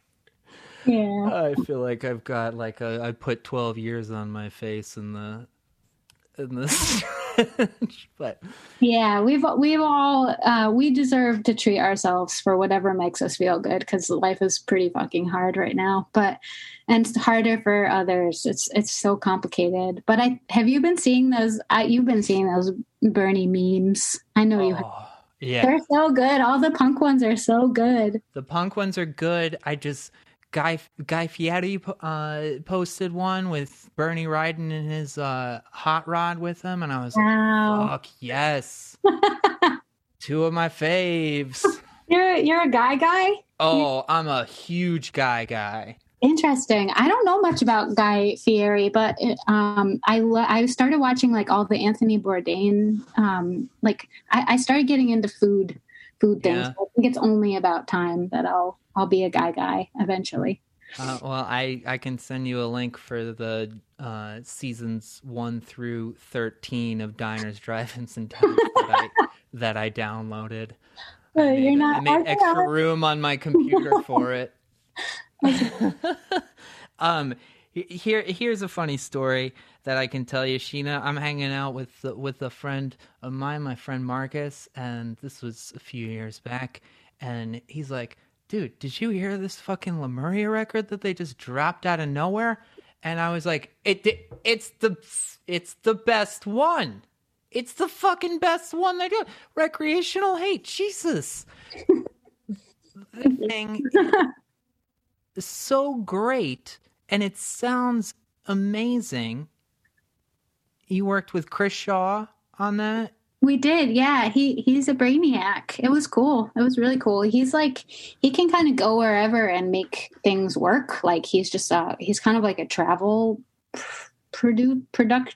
Yeah. I feel like I've got like a, I put twelve years on my face in the in this, but Yeah, we've we've all uh, we deserve to treat ourselves for whatever makes us feel good because life is pretty fucking hard right now. But and it's harder for others. It's it's so complicated. But I have you been seeing those? I, you've been seeing those Bernie memes. I know you. have. oh, yeah, They're so good. All the punk ones are so good. the punk ones are good. I just Guy Guy Fieri uh, posted one with Bernie riding in his uh, hot rod with him, and I was like, Wow, "Fuck yes!" Two of my faves. you're you're a guy guy. Oh, I'm a huge guy guy. Interesting. I don't know much about Guy Fieri, but um, I lo- I started watching like all the Anthony Bourdain. Um, like I, I started getting into food food things. Yeah. I think it's only about time that I'll I'll be a guy guy eventually. Uh, well, I, I can send you a link for the uh, seasons one through thirteen of Diners, Drive-ins, and Dives that I that I downloaded. I made, you're not- I made extra room on my computer for it. um, here here's a funny story that I can tell you, Sheena. I'm hanging out with with a friend of mine, my friend Marcus, and this was a few years back, and he's like, "Dude, did you hear this fucking Lemuria record that they just dropped out of nowhere?" And I was like, "It it's the it's the best one." It's the fucking best one they do. Recreational hate. Jesus. the thing is so great and it sounds amazing. You worked with Chris Shaw on that? We did, yeah. He he's a brainiac. It was cool. It was really cool. He's like he can kind of go wherever and make things work. Like he's just uh he's kind of like a travel produ product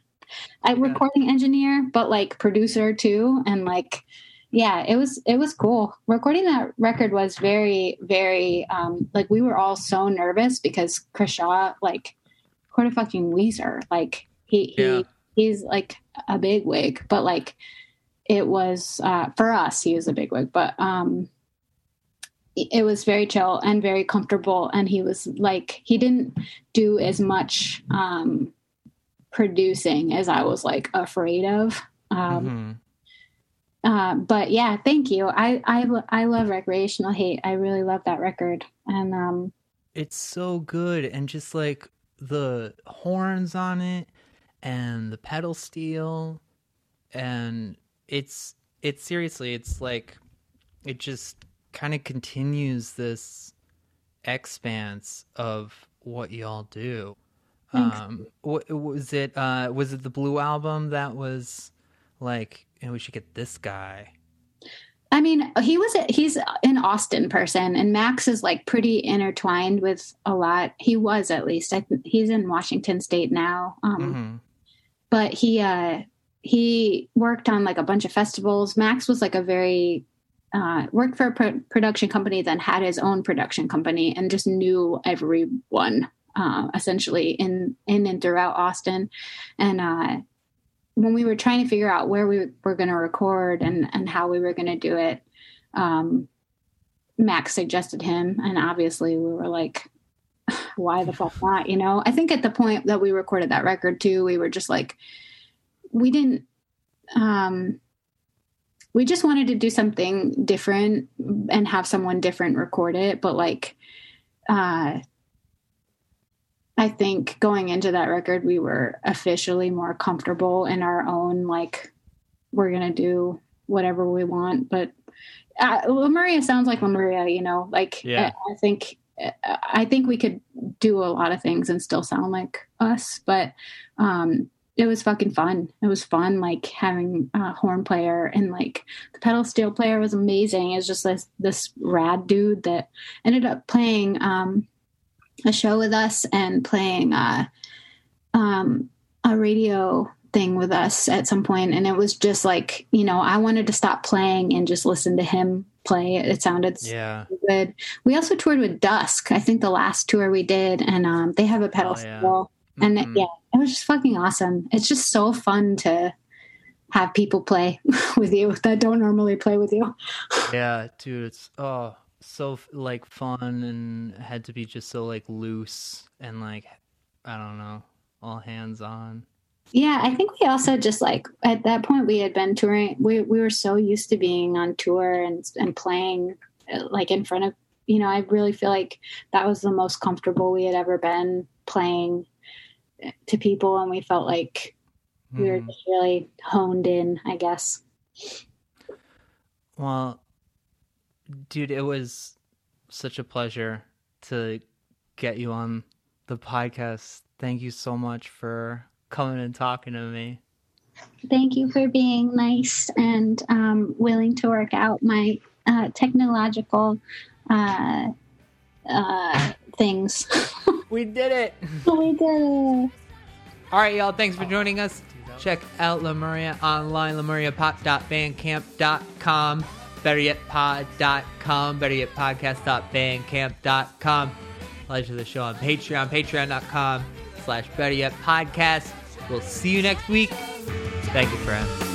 a recording engineer, but like producer too. And like yeah, it was it was cool. Recording that record was very very um like we were all so nervous because Chris Shaw like what a fucking Weezer. Like he he Yeah. he's like a big wig, but like it was uh, for us he was a big wig but um it was very chill and very comfortable. And he was like he didn't do as much um producing as i was like afraid of. Um Mhm. uh, but yeah thank you. I i i love recreational hate i really love that record. And um It's so good. And just like the horns on it and the pedal steel and it's it's seriously it's like it just kind of continues this expanse of what y'all do. Um what was it uh was it the blue album that was like "Eh, we should get this guy. I mean, he was a, he's an Austin person, and Max is like pretty intertwined with a lot. He was at least. I he's in Washington State now, um, Mhm. but he uh, he worked on like a bunch of festivals. Max was like a very uh, worked for a pro- production company, then had his own production company, and just knew everyone uh, essentially in in and throughout Austin. And uh, when we were trying to figure out where we were going to record and and how we were going to do it, um, Max suggested him, and obviously we were like. Why the fuck not? You know, I think at the point that we recorded that record too, we were just like, we didn't um we just wanted to do something different and have someone different record it but like uh i think going into that record we were officially more comfortable in our own like we're gonna do whatever we want but uh, lemuria sounds like lemuria you know like Yeah. I, I think i think we could do a lot of things and still sound like us but um it was fucking fun. It was fun, like having a horn player and like the pedal steel player was amazing. It was just this this rad dude that ended up playing um, a show with us and playing uh, um, a radio thing with us at some point. And it was just like you know, I wanted to stop playing and just listen to him play. It sounded Yeah. so good. We also toured with Dusk. I think the last tour we did, and um, they have a pedal Oh, yeah. steel, and it- Mhm. yeah, it was just fucking awesome. It's just so fun to have people play with you that don't normally play with you. Yeah, dude, it's oh so like fun and had to be just so like loose and like I don't know, all hands on. Yeah, I think we also just like at that point we had been touring. We we were so used to being on tour and and playing uh, like in front of you know. I really feel like that was the most comfortable we had ever been playing to people, and we felt like we were Mhm. just really honed in. I guess. Well, dude, it was such a pleasure to get you on the podcast. Thank you so much for coming and talking to me. Thank you for being nice and um, willing to work out my uh, technological uh, uh, things. We did it. we did it. All right, y'all. Thanks for joining us. Check out Lemuria online, lemuriapop.bandcamp.com, betteryetpod.com, betteryetpodcast.bandcamp.com. Pleasure the show on Patreon, patreon.com slash betteryetpodcast. We'll see you next week. Thank you, friends.